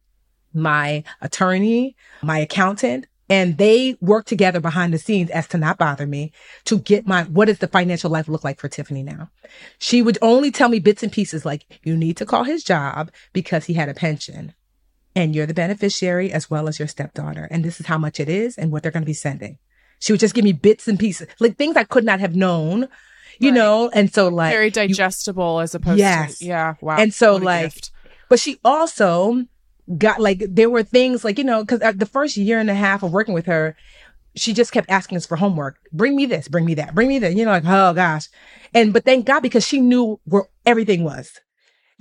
my attorney, my accountant, and they work together behind the scenes as to not bother me to get my what does the financial life look like for Tiffany now. She would only tell me bits and pieces like you need to call his job because he had a pension and you're the beneficiary as well as your stepdaughter and this is how much it is and what they're going to be sending. She would just give me bits and pieces like things I could not have known, you Right. know, and so like Very you- digestible as opposed Yes. to yeah, wow. And so, like, gift. but she also got like there were things like you know because uh, the first year and a half of working with her she just kept asking us for homework. Bring me this bring me that bring me that you know like oh gosh. And but thank god because she knew where everything was.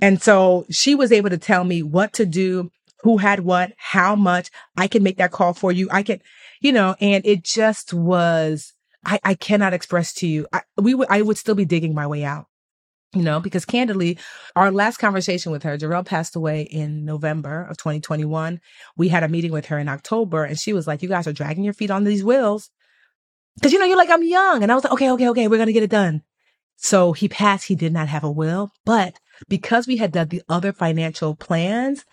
And so she was able to tell me what to do who had what how much. I can make that call for you. I can you know and it just was i i cannot express to you. I we would i would still be digging my way out you know, because candidly, our last conversation with her, Jerrell passed away in November of 2021. We had a meeting with her in October and she was like, you guys are dragging your feet on these wheels. Cause you know, you're like, I'm young. And I was like, okay, okay, okay, we're going to get it done. So he passed. He did not have a will, but because we had done the other financial plans,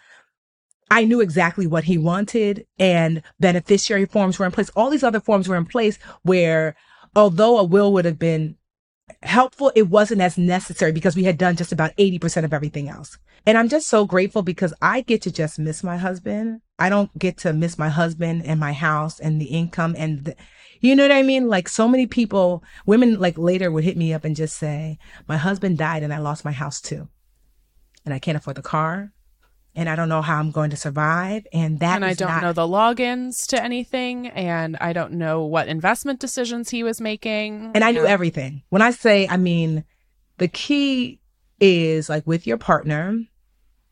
I knew exactly what he wanted and beneficiary forms were in place. All these other forms were in place where although a will would have been helpful, it wasn't as necessary because we had done just about 80% of everything else. And I'm just so grateful because I get to just miss my husband. I don't get to miss my husband and my house and the income and the, you know what I mean? Like so many people, women like later would hit me up and just say, my husband died and I lost my house too. And I can't afford the car. And I don't know how I'm going to survive. And that and I don't not- know the logins to anything, and I don't know what investment decisions he was making. And I knew everything. When I say, I mean, the key is like with your partner,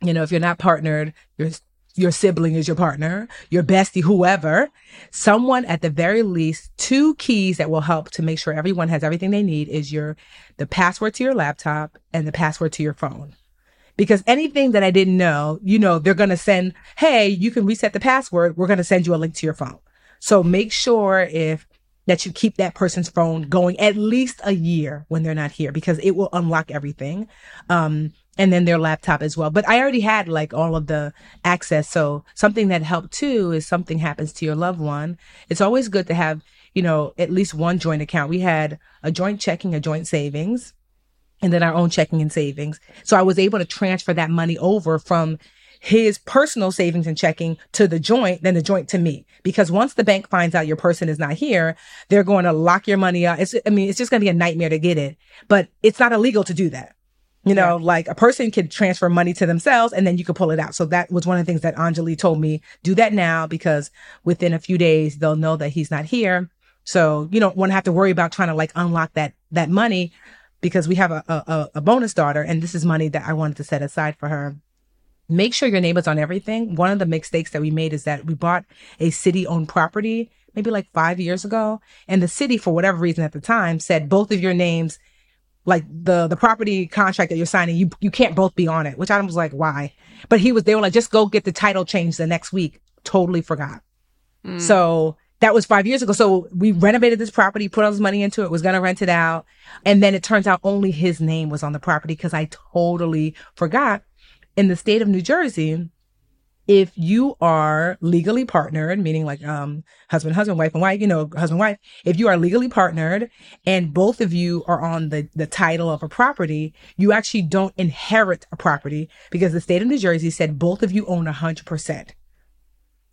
you know, if you're not partnered, your your sibling is your partner, your bestie, whoever, someone at the very least, two keys that will help to make sure everyone has everything they need is your the password to your laptop and the password to your phone. Because anything that I didn't know, you know, they're going to send, hey, you can reset the password. We're going to send you a link to your phone. So make sure if that you keep that person's phone going at least a year when they're not here because it will unlock everything. Um, and then their laptop as well. But I already had like all of the access. So something that helped too is something happens to your loved one. It's always good to have, you know, at least one joint account. We had a joint checking, a joint savings, and then our own checking and savings. So I was able to transfer that money over from his personal savings and checking to the joint, then the joint to me. Because once the bank finds out your person is not here, they're going to lock your money out. It's, I mean, it's just going to be a nightmare to get it, but it's not illegal to do that. You know, like a person could transfer money to themselves and then you could pull it out. So that was one of the things that Anjali told me, do that now because within a few days they'll know that he's not here. So you don't want to have to worry about trying to like unlock that, that money because we have a, a, a bonus daughter and this is money that I wanted to set aside for her. Make sure your name is on everything. One of the mistakes that we made is that we bought a city owned property maybe like five years ago. And the city, for whatever reason at the time, said both of your names like the the property contract that you're signing, you you can't both be on it. Which I was like, why? But he was they were like, just go get the title changed the next week. Totally forgot. Mm. So that was five years ago. So we renovated this property, put all this money into it, was gonna rent it out, and then it turns out only his name was on the property because I totally forgot. In the state of New Jersey, if you are legally partnered, meaning like um husband, husband, wife, and wife, you know, husband, wife, if you are legally partnered and both of you are on the, the title of a property, you actually don't inherit a property because the state of New Jersey said both of you own hundred percent.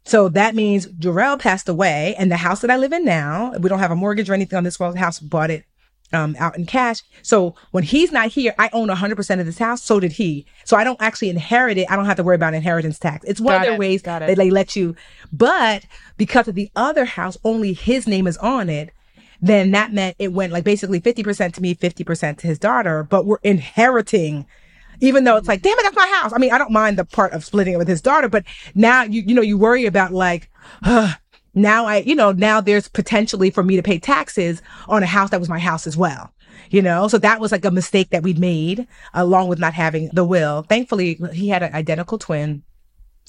So that means Jerrell passed away and the house that I live in now, we don't have a mortgage or anything on this house, bought it um, out in cash. So when he's not here, I own 100% of this house. So did he. So I don't actually inherit it. I don't have to worry about inheritance tax. It's one Got of their it. ways Got it. that they let you. But because of the other house, only his name is on it. Then that meant it went like basically 50% to me, 50% to his daughter, but we're inheriting even though it's like, damn it, that's my house. I mean, I don't mind the part of splitting it with his daughter, but now you, you know, you worry about like, now I, you know, now there's potentially for me to pay taxes on a house that was my house as well. You know, so that was like a mistake that we'd made along with not having the will. Thankfully, he had an identical twin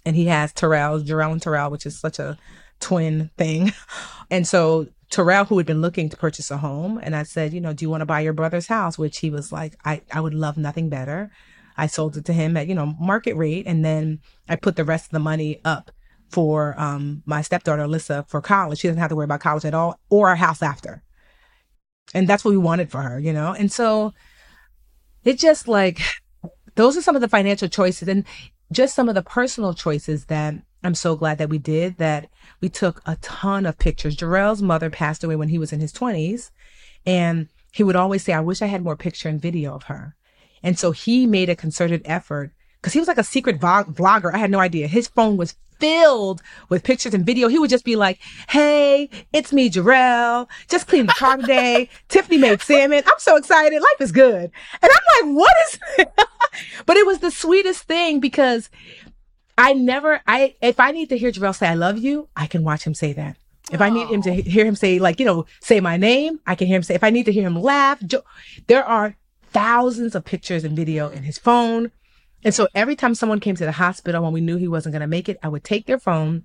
and he has Terrell, Jerrell and Terrell, which is such a twin thing. [laughs] And so Terrell, who had been looking to purchase a home, and I said, you know, do you want to buy your brother's house? Which he was like, I, I would love nothing better. I sold it to him at, you know, market rate. And then I put the rest of the money up for um, my stepdaughter, Alyssa, for college. She doesn't have to worry about college at all or a house after. And that's what we wanted for her, you know? And so it just like, those are some of the financial choices and just some of the personal choices that I'm so glad that we did that we took a ton of pictures. Jerrell's mother passed away when he was in his 20s and he would always say, I wish I had more picture and video of her. And so he made a concerted effort because he was like a secret vlog- vlogger. I had no idea. His phone was filled with pictures and video. He would just be like, Hey, it's me, Jerrell. Just cleaned the car today. [laughs] Tiffany made salmon. I'm so excited. Life is good. And I'm like, what is, [laughs] but it was the sweetest thing because I never, I, if I need to hear Jerrell say, I love you, I can watch him say that. If I need him to hear him say, like, you know, say my name, I can hear him say, if I need to hear him laugh, jo- there are thousands of pictures and video in his phone. And so every time someone came to the hospital when we knew he wasn't going to make it, I would take their phone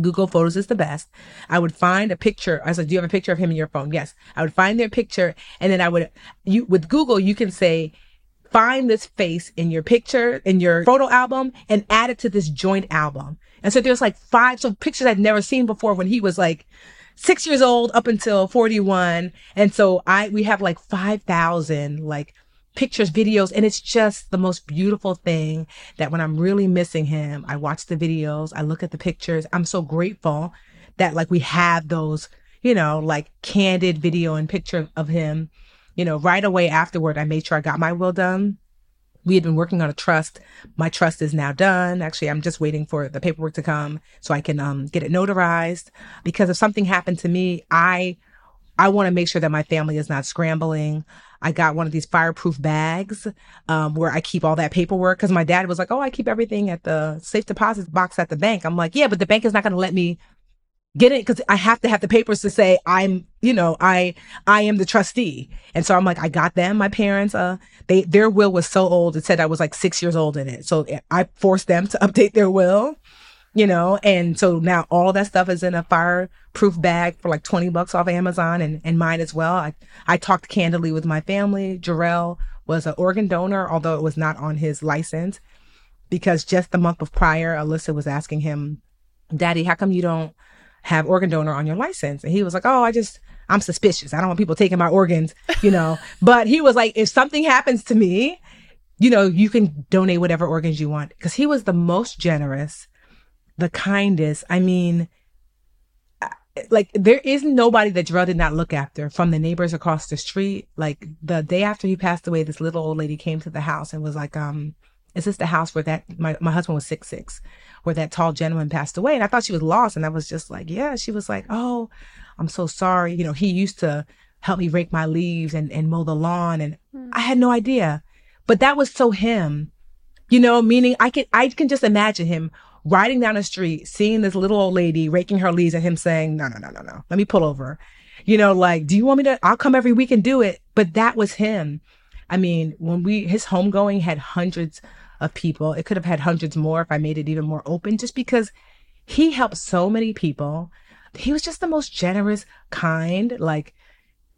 Google Photos is the best. I would find a picture. I said, "Do you have a picture of him in your phone?" Yes. I would find their picture, and then I would you with Google you can say, "Find this face in your picture in your photo album and add it to this joint album." And so there's like five so pictures I'd never seen before when he was like six years old up until 41. And so I we have like five thousand like pictures, videos, and it's just the most beautiful thing that when I'm really missing him, I watch the videos, I look at the pictures. I'm so grateful that like we have those, you know, like candid video and picture of him. You know, right away afterward, I made sure I got my will done. We had been working on a trust. My trust is now done. Actually, I'm just waiting for the paperwork to come so I can um, get it notarized. Because if something happened to me, I I want to make sure that my family is not scrambling. I got one of these fireproof bags um, where I keep all that paperwork because my dad was like, "Oh, I keep everything at the safe deposit box at the bank." I'm like, "Yeah, but the bank is not going to let me get it because I have to have the papers to say I'm, you know, I I am the trustee." And so I'm like, I got them. My parents, uh, they their will was so old. It said I was like six years old in it, so I forced them to [laughs] update their will you know, and so now all that stuff is in a fireproof bag for like 20 bucks off Amazon and, and mine as well. I, I talked candidly with my family. Jerrell was an organ donor, although it was not on his license because just the month of prior, Alyssa was asking him, daddy, how come you don't have organ donor on your license? And he was like, oh, I just, I'm suspicious. I don't want people taking my organs, you know, [laughs] but he was like, if something happens to me, you know, you can donate whatever organs you want because he was the most generous the kindest. I mean, like there is nobody that Jerrell did not look after from the neighbors across the street. Like the day after he passed away, this little old lady came to the house and was like, um, is this the house where that my, my husband was six six, where that tall gentleman passed away? And I thought she was lost. And I was just like, yeah, she was like, Oh, I'm so sorry. You know, he used to help me rake my leaves and, and mow the lawn. And mm. I had no idea. But that was so him. You know, meaning I can I can just imagine him riding down the street, seeing this little old lady raking her leaves and him saying, no, no, no, no, no, let me pull over. You know, like, do you want me to, I'll come every week and do it. But that was him. I mean, when we, his homegoing had hundreds of people. It could have had hundreds more if I made it even more open just because he helped so many people. He was just the most generous, kind, like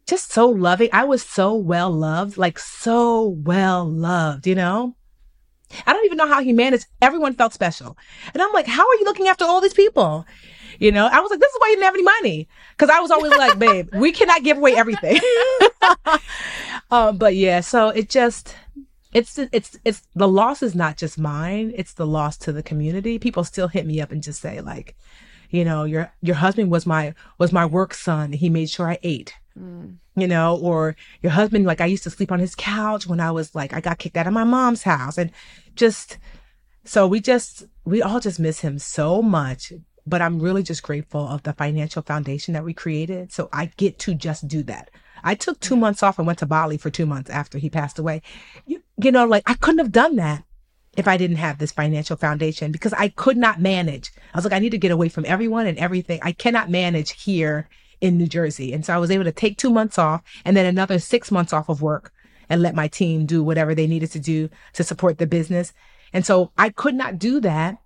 just so loving. I was so well loved, like so well loved, you know? I don't even know how he managed. Everyone felt special. And I'm like, how are you looking after all these people? You know, I was like, this is why you didn't have any money. Cause I was always like, babe, we cannot give away everything. [laughs] [laughs] um, but yeah, so it just, it's, it's, it's, the loss is not just mine. It's the loss to the community. People still hit me up and just say like, you know, your, your husband was my, was my work son. He made sure I ate. Mm. You know, or your husband, like I used to sleep on his couch when I was like, I got kicked out of my mom's house and just, so we just, we all just miss him so much. But I'm really just grateful of the financial foundation that we created. So I get to just do that. I took two months off and went to Bali for two months after he passed away. You, you know, like I couldn't have done that if I didn't have this financial foundation because I could not manage. I was like, I need to get away from everyone and everything. I cannot manage here in New Jersey. And so I was able to take two months off and then another six months off of work and let my team do whatever they needed to do to support the business. And so I could not do that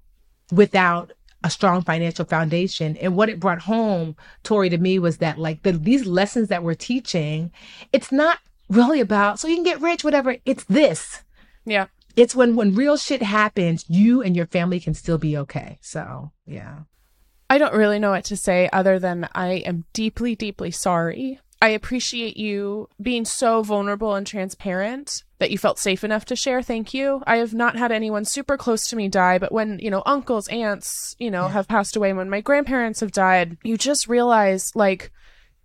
without a strong financial foundation. And what it brought home, Tori, to me was that like the, these lessons that we're teaching, it's not really about so you can get rich, whatever. It's this. Yeah. It's when when real shit happens, you and your family can still be okay. So yeah. I don't really know what to say other than I am deeply, deeply sorry. I appreciate you being so vulnerable and transparent that you felt safe enough to share. Thank you. I have not had anyone super close to me die, but when, you know, uncles, aunts, you know, yeah. have passed away, when my grandparents have died, you just realize, like,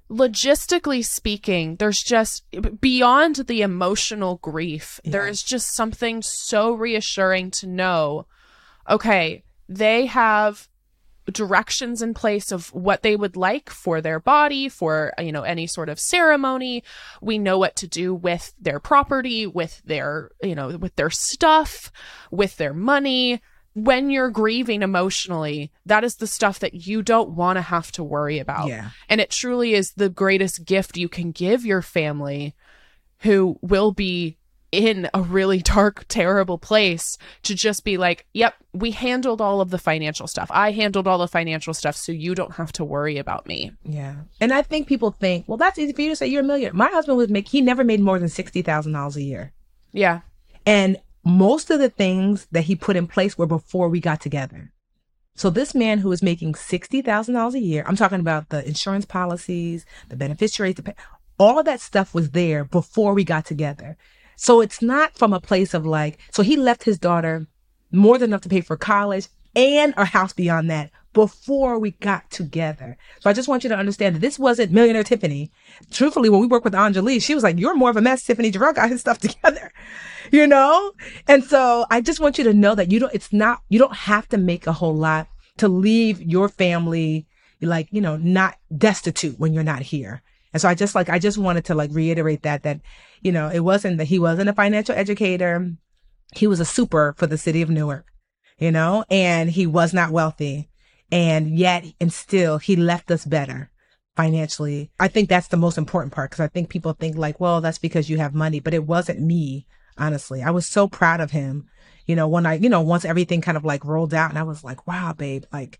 logistically speaking, there's just beyond the emotional grief, yeah. there is just something so reassuring to know okay, they have directions in place of what they would like for their body, for, you know, any sort of ceremony. We know what to do with their property, with their, you know, with their stuff, with their money. When you're grieving emotionally, that is the stuff that you don't want to have to worry about. Yeah. And it truly is the greatest gift you can give your family who will be in a really [laughs] dark, terrible place to just be like, yep, we handled all of the financial stuff. I handled all the financial stuff, so you don't have to worry about me. Yeah. And I think people think, well, that's easy for you to say you're a millionaire. My husband was make he never made more than sixty thousand dollars a year. Yeah. And most of the things that he put in place were before we got together. So this man who was making sixty thousand dollars a year, I'm talking about the insurance policies, the beneficiaries, the, all of that stuff was there before we got together. So it's not from a place of like, so he left his daughter more than enough to pay for college and a house beyond that before we got together. So I just want you to understand that this wasn't Millionaire Tiffany. Truthfully, when we worked with Anjali, she was like, you're more of a mess, Tiffany. Jerrell got his stuff [laughs] together, you know? And so I just want you to know that you don't, it's not, you don't have to make a whole lot to leave your family like, you know, not destitute when you're not here. And so I just like, I just wanted to like reiterate that, that, you know, it wasn't that he wasn't a financial educator. He was a super for the city of Newark, you know, and he was not wealthy. And yet, and still, he left us better financially. I think that's the most important part because I think people think like, well, that's because you have money, but it wasn't me, honestly. I was so proud of him, you know, when I, you know, once everything kind of like rolled out and I was like, wow, babe, like,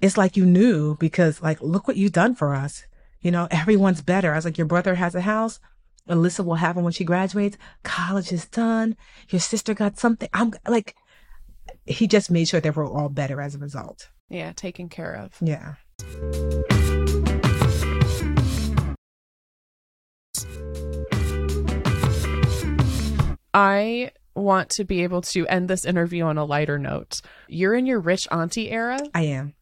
it's like you knew because like, look what you've done for us. You know, everyone's better. I was like, your brother has a house. Alyssa will have one when she graduates. College is done. Your sister got something. I'm like, he just made sure that we're all better as a result. Yeah, taken care of. Yeah. I want to be able to end this interview on a lighter note. You're in your rich auntie era. I am.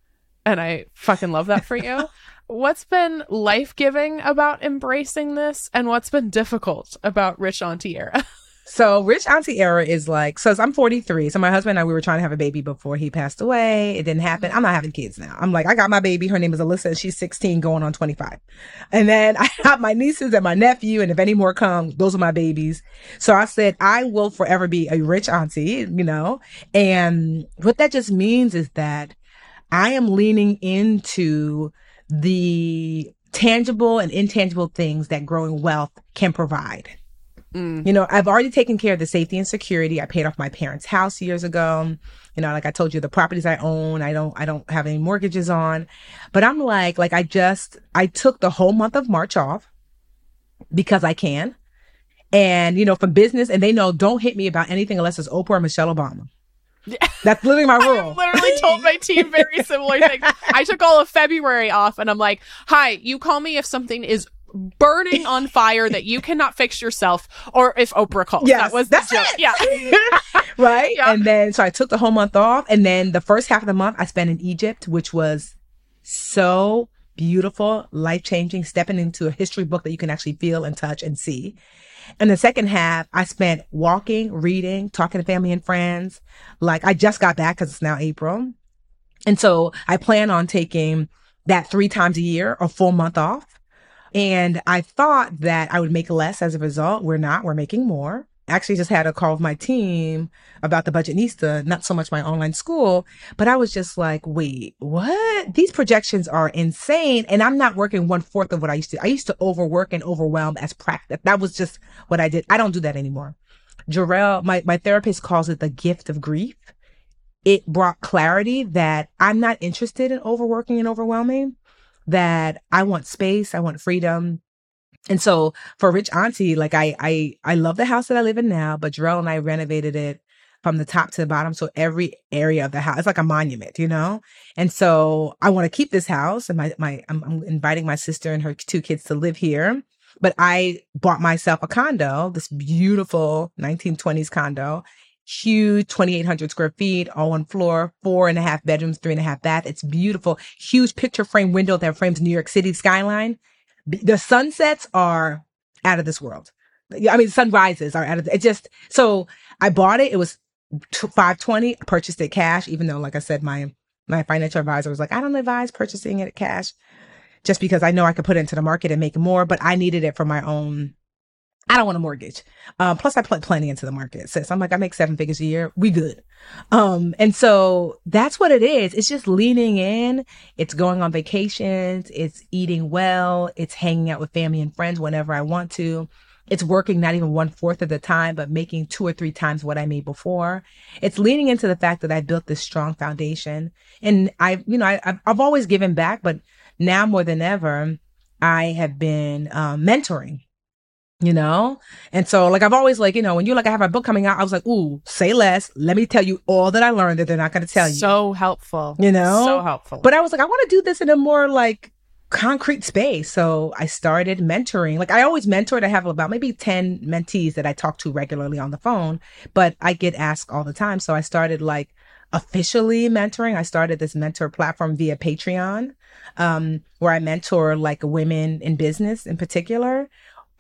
And I fucking love that for you. [laughs] what's been life giving about embracing this and what's been difficult about Rich Auntie era? [laughs] So Rich Auntie era is like, so I'm 43. So my husband and I, we were trying to have a baby before he passed away. It didn't happen. Mm-hmm. I'm not having kids now. I'm like, I got my baby. Her name is Alyssa and she's 16 going on 25. And then [laughs] I have my nieces and my nephew. And if any more come, those are my babies. So I said, I will forever be a rich auntie, you know, and what that just means is that I am leaning into the tangible and intangible things that growing wealth can provide. Mm. You know, I've already taken care of the safety and security. I paid off my parents' house years ago. You know, like I told you, the properties I own, I don't, I don't have any mortgages on. But I'm like, like I just, I took the whole month of March off because I can. And, you know, for business, and they know don't hit me about anything unless it's Oprah or Michelle Obama. [laughs] That's literally my rule. I literally told my team very [laughs] similar things. I took all of February off and I'm like, hi, you call me if something is burning on fire that you cannot fix yourself or if Oprah calls. Yes, that was that's joke. It. Yeah. [laughs] right. Yeah. And then, so I took the whole month off. And then the first half of the month I spent in Egypt, which was so beautiful, life changing, stepping into a history book that you can actually feel and touch and see. And the second half, I spent walking, reading, talking to family and friends. Like I just got back because it's now April. And so I plan on taking that three times a year, a full month off. And I thought that I would make less as a result. We're not, we're making more actually just had a call with my team about the Budgetnista, not so much my online school, but I was just like, wait, what? These projections are insane. And I'm not working one fourth of what I used to. I used to overwork and overwhelm as practice. That was just what I did. I don't do that anymore. Jerrell, my, my therapist calls it the gift of grief. It brought clarity that I'm not interested in overworking and overwhelming, that I want space. I want freedom. And so for Rich Auntie, like I I I love the house that I live in now, but Jerrell and I renovated it from the top to the bottom. So every area of the house, it's like a monument, you know? And so I want to keep this house and my, my, I'm, I'm, inviting my sister and her two kids to live here. But I bought myself a condo, this beautiful 1920s condo, huge 2,800 square feet, all one floor, four and a half bedrooms, three and a half bath. It's beautiful. Huge picture frame window that frames New York City skyline the sunsets are out of this world. I mean, sunrises are out of it. Just so I bought it. It was five twenty. Purchased it cash, even though, like I said, my my financial advisor was like, I don't advise purchasing it cash, just because I know I could put it into the market and make more. But I needed it for my own I don't want a mortgage. Um, plus I put plenty into the market. So, so I'm like, I make seven figures a year. We good. Um, and so that's what it is. It's just leaning in. It's going on vacations. It's eating well. It's hanging out with family and friends whenever I want to. It's working not even one fourth of the time, but making two or three times what I made before. It's leaning into the fact that I built this strong foundation and I, you know, I, I've always given back, but now more than ever, I have been um, mentoring you know? And so like I've always like, you know, when you're like, I have a book coming out, I was like, ooh, say less. Let me tell you all that I learned that they're not going to tell you. So helpful. You know? So helpful. But I was like, I want to do this in a more like concrete space. So I started mentoring. Like I always mentored. I have about maybe 10 mentees that I talk to regularly on the phone, but I get asked all the time. So I started like officially mentoring. I started this mentor platform via Patreon, um, where I mentor like women in business in particular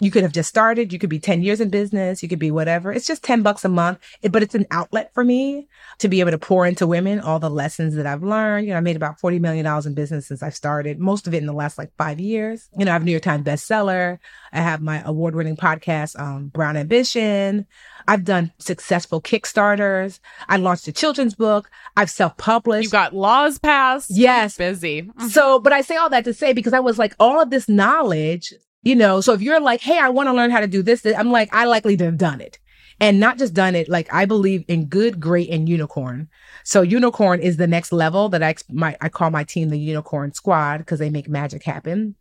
you could have just started. You could be 10 years in business. You could be whatever. It's just 10 bucks a month, but it's an outlet for me to be able to pour into women all the lessons that I've learned. You know, I made about $40 million in business since I started, most of it in the last like five years. You know, I have New York Times bestseller. I have my award winning podcast, um, Brown Ambition. I've done successful Kickstarters. I launched a children's book. I've self published. You got laws passed. Yes. Busy. So, but I say all that to say because I was like, all of this knowledge you know, so if you're like, hey, I want to learn how to do this, I'm like, I likely to have done it. And not just done it, like I believe in good, great, and unicorn. So unicorn is the next level that I my I call my team the unicorn squad because they make magic happen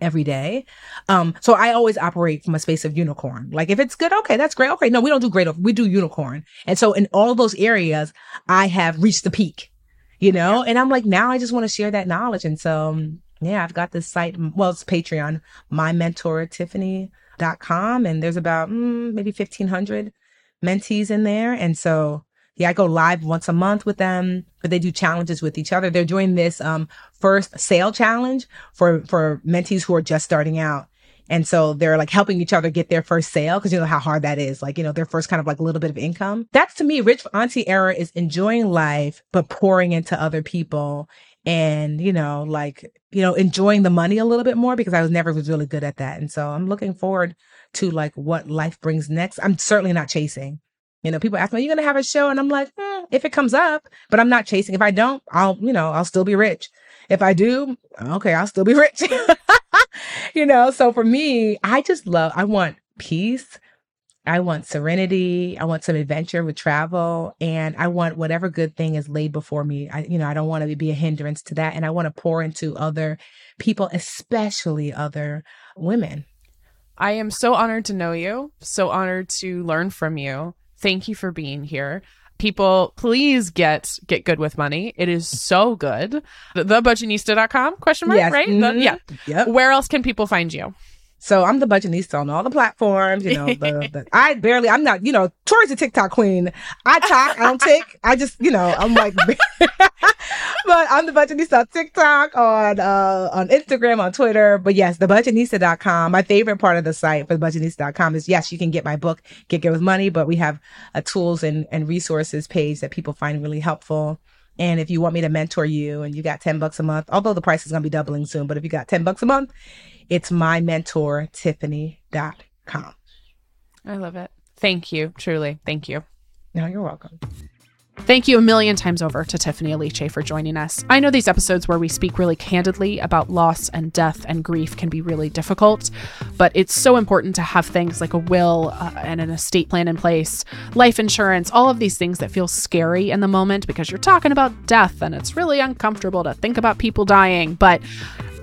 every day. Um, so I always operate from a space of unicorn. Like if it's good, okay, that's great. Okay, no, we don't do great. We do unicorn. And so in all those areas, I have reached the peak, you know, and I'm like, now I just want to share that knowledge. And so um, yeah, I've got this site. Well, it's Patreon, my mentor Tiffany.com. And there's about mm, maybe 1500 mentees in there. And so, yeah, I go live once a month with them, but they do challenges with each other. They're doing this, um, first sale challenge for, for mentees who are just starting out. And so they're like helping each other get their first sale because you know how hard that is. Like, you know, their first kind of like a little bit of income. That's to me, rich auntie era is enjoying life, but pouring into other people and, you know, like, you know, enjoying the money a little bit more because I was never was really good at that. And so I'm looking forward to like what life brings next. I'm certainly not chasing. You know, people ask me, are you going to have a show? And I'm like, hmm, if it comes up, but I'm not chasing. If I don't, I'll, you know, I'll still be rich. If I do, okay, I'll still be [laughs] rich. you know, so for me, I just love, I want peace. I want serenity. I want some adventure with travel and I want whatever good thing is laid before me. I, you know, I don't want to be a hindrance to that. And I want to pour into other people, especially other women. I am so honored to know you, so honored to learn from you. Thank you for being here. People, please get get good with money. It is so good. The, thebudgetnista.com question mark, yes. right? Mm-hmm. The, yeah. Yep. Where else can people find you? So I'm the budgetnista on all the platforms. You know, the, [laughs] the, I barely, I'm not, you know, Tori's a TikTok queen. I talk, I don't [laughs] tick. I just, you know, I'm like, [laughs] but I'm the budgetnista on TikTok, on, uh, on Instagram, on Twitter. But yes, the budgetnista.com. My favorite part of the site for the budgetnista.com is yes, you can get my book, Get Good with Money, but we have a tools and, and resources page that people find really helpful. And if you want me to mentor you and you got 10 bucks a month, although the price is going to be doubling soon, but if you got 10 bucks a month, it's mymentortiffany.com. I love it. Thank you. Truly. Thank you. No, you're welcome. Thank you a million times over to Tiffany Aliche for joining us. I know these episodes where we speak really candidly about loss and death and grief can be really difficult, but it's so important to have things like a will uh, and an estate plan in place, life insurance, all of these things that feel scary in the moment because you're talking about death and it's really uncomfortable to think about people dying. But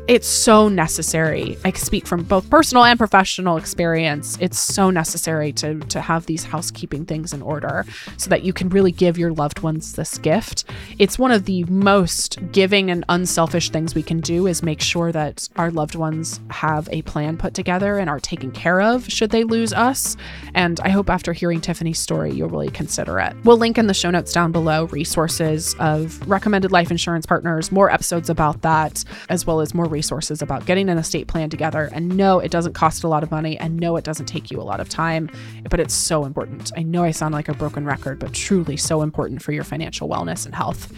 it's so necessary. I speak from both personal and professional experience. It's so necessary to to have these housekeeping things in order so that you can really give your loved ones this gift. It's one of the most giving and unselfish things we can do is make sure that our loved ones have a plan put together and are taken care of should they lose us. And I hope after hearing Tiffany's story you'll really consider it. We'll link in the show notes down below resources of recommended life insurance partners, more episodes about that, as well as more resources about getting an estate plan together. And no, it doesn't cost a lot of money, and no, it doesn't take you a lot of time, but it's so important. I know I sound like a broken record, but truly so important for your financial wellness and health.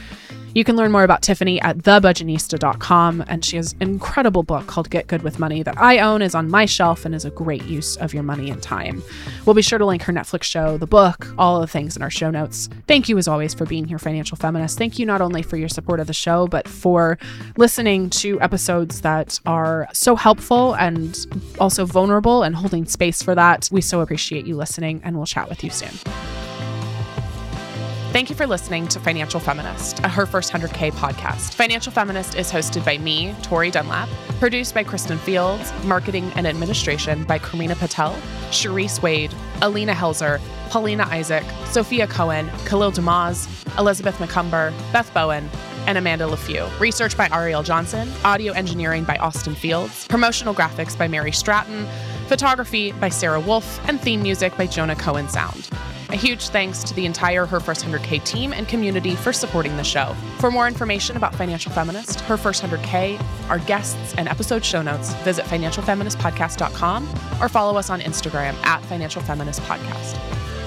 You can learn more about Tiffany at thebudgetnista.com, and she has an incredible book called Get Good with Money that I own, is on my shelf, and is a great use of your money and time. We'll be sure to link her Netflix show, the book, all the things in our show notes. Thank you, as always, for being here, Financial Feminist. Thank you not only for your support of the show, but for listening to episodes that are so helpful and also vulnerable and holding space for that. We so appreciate you listening, and we'll chat with you soon. Thank you for listening to Financial Feminist, a Her First 100K podcast. Financial Feminist is hosted by me, Tori Dunlap, produced by Kristen Fields, marketing and administration by Karina Patel, Sharice Wade, Alina Helzer, Paulina Isaac, Sophia Cohen, Khalil Damaz, Elizabeth McCumber, Beth Bowen, and Amanda LeFew. Research by Ariel Johnson, audio engineering by Austin Fields, promotional graphics by Mary Stratton, photography by Sarah Wolf, and theme music by Jonah Cohen Sound. A huge thanks to the entire Her First 100K team and community for supporting the show. For more information about Financial Feminist, Her First 100K, our guests, and episode show notes, visit financialfeministpodcast.com or follow us on Instagram at Financial Feminist Podcast.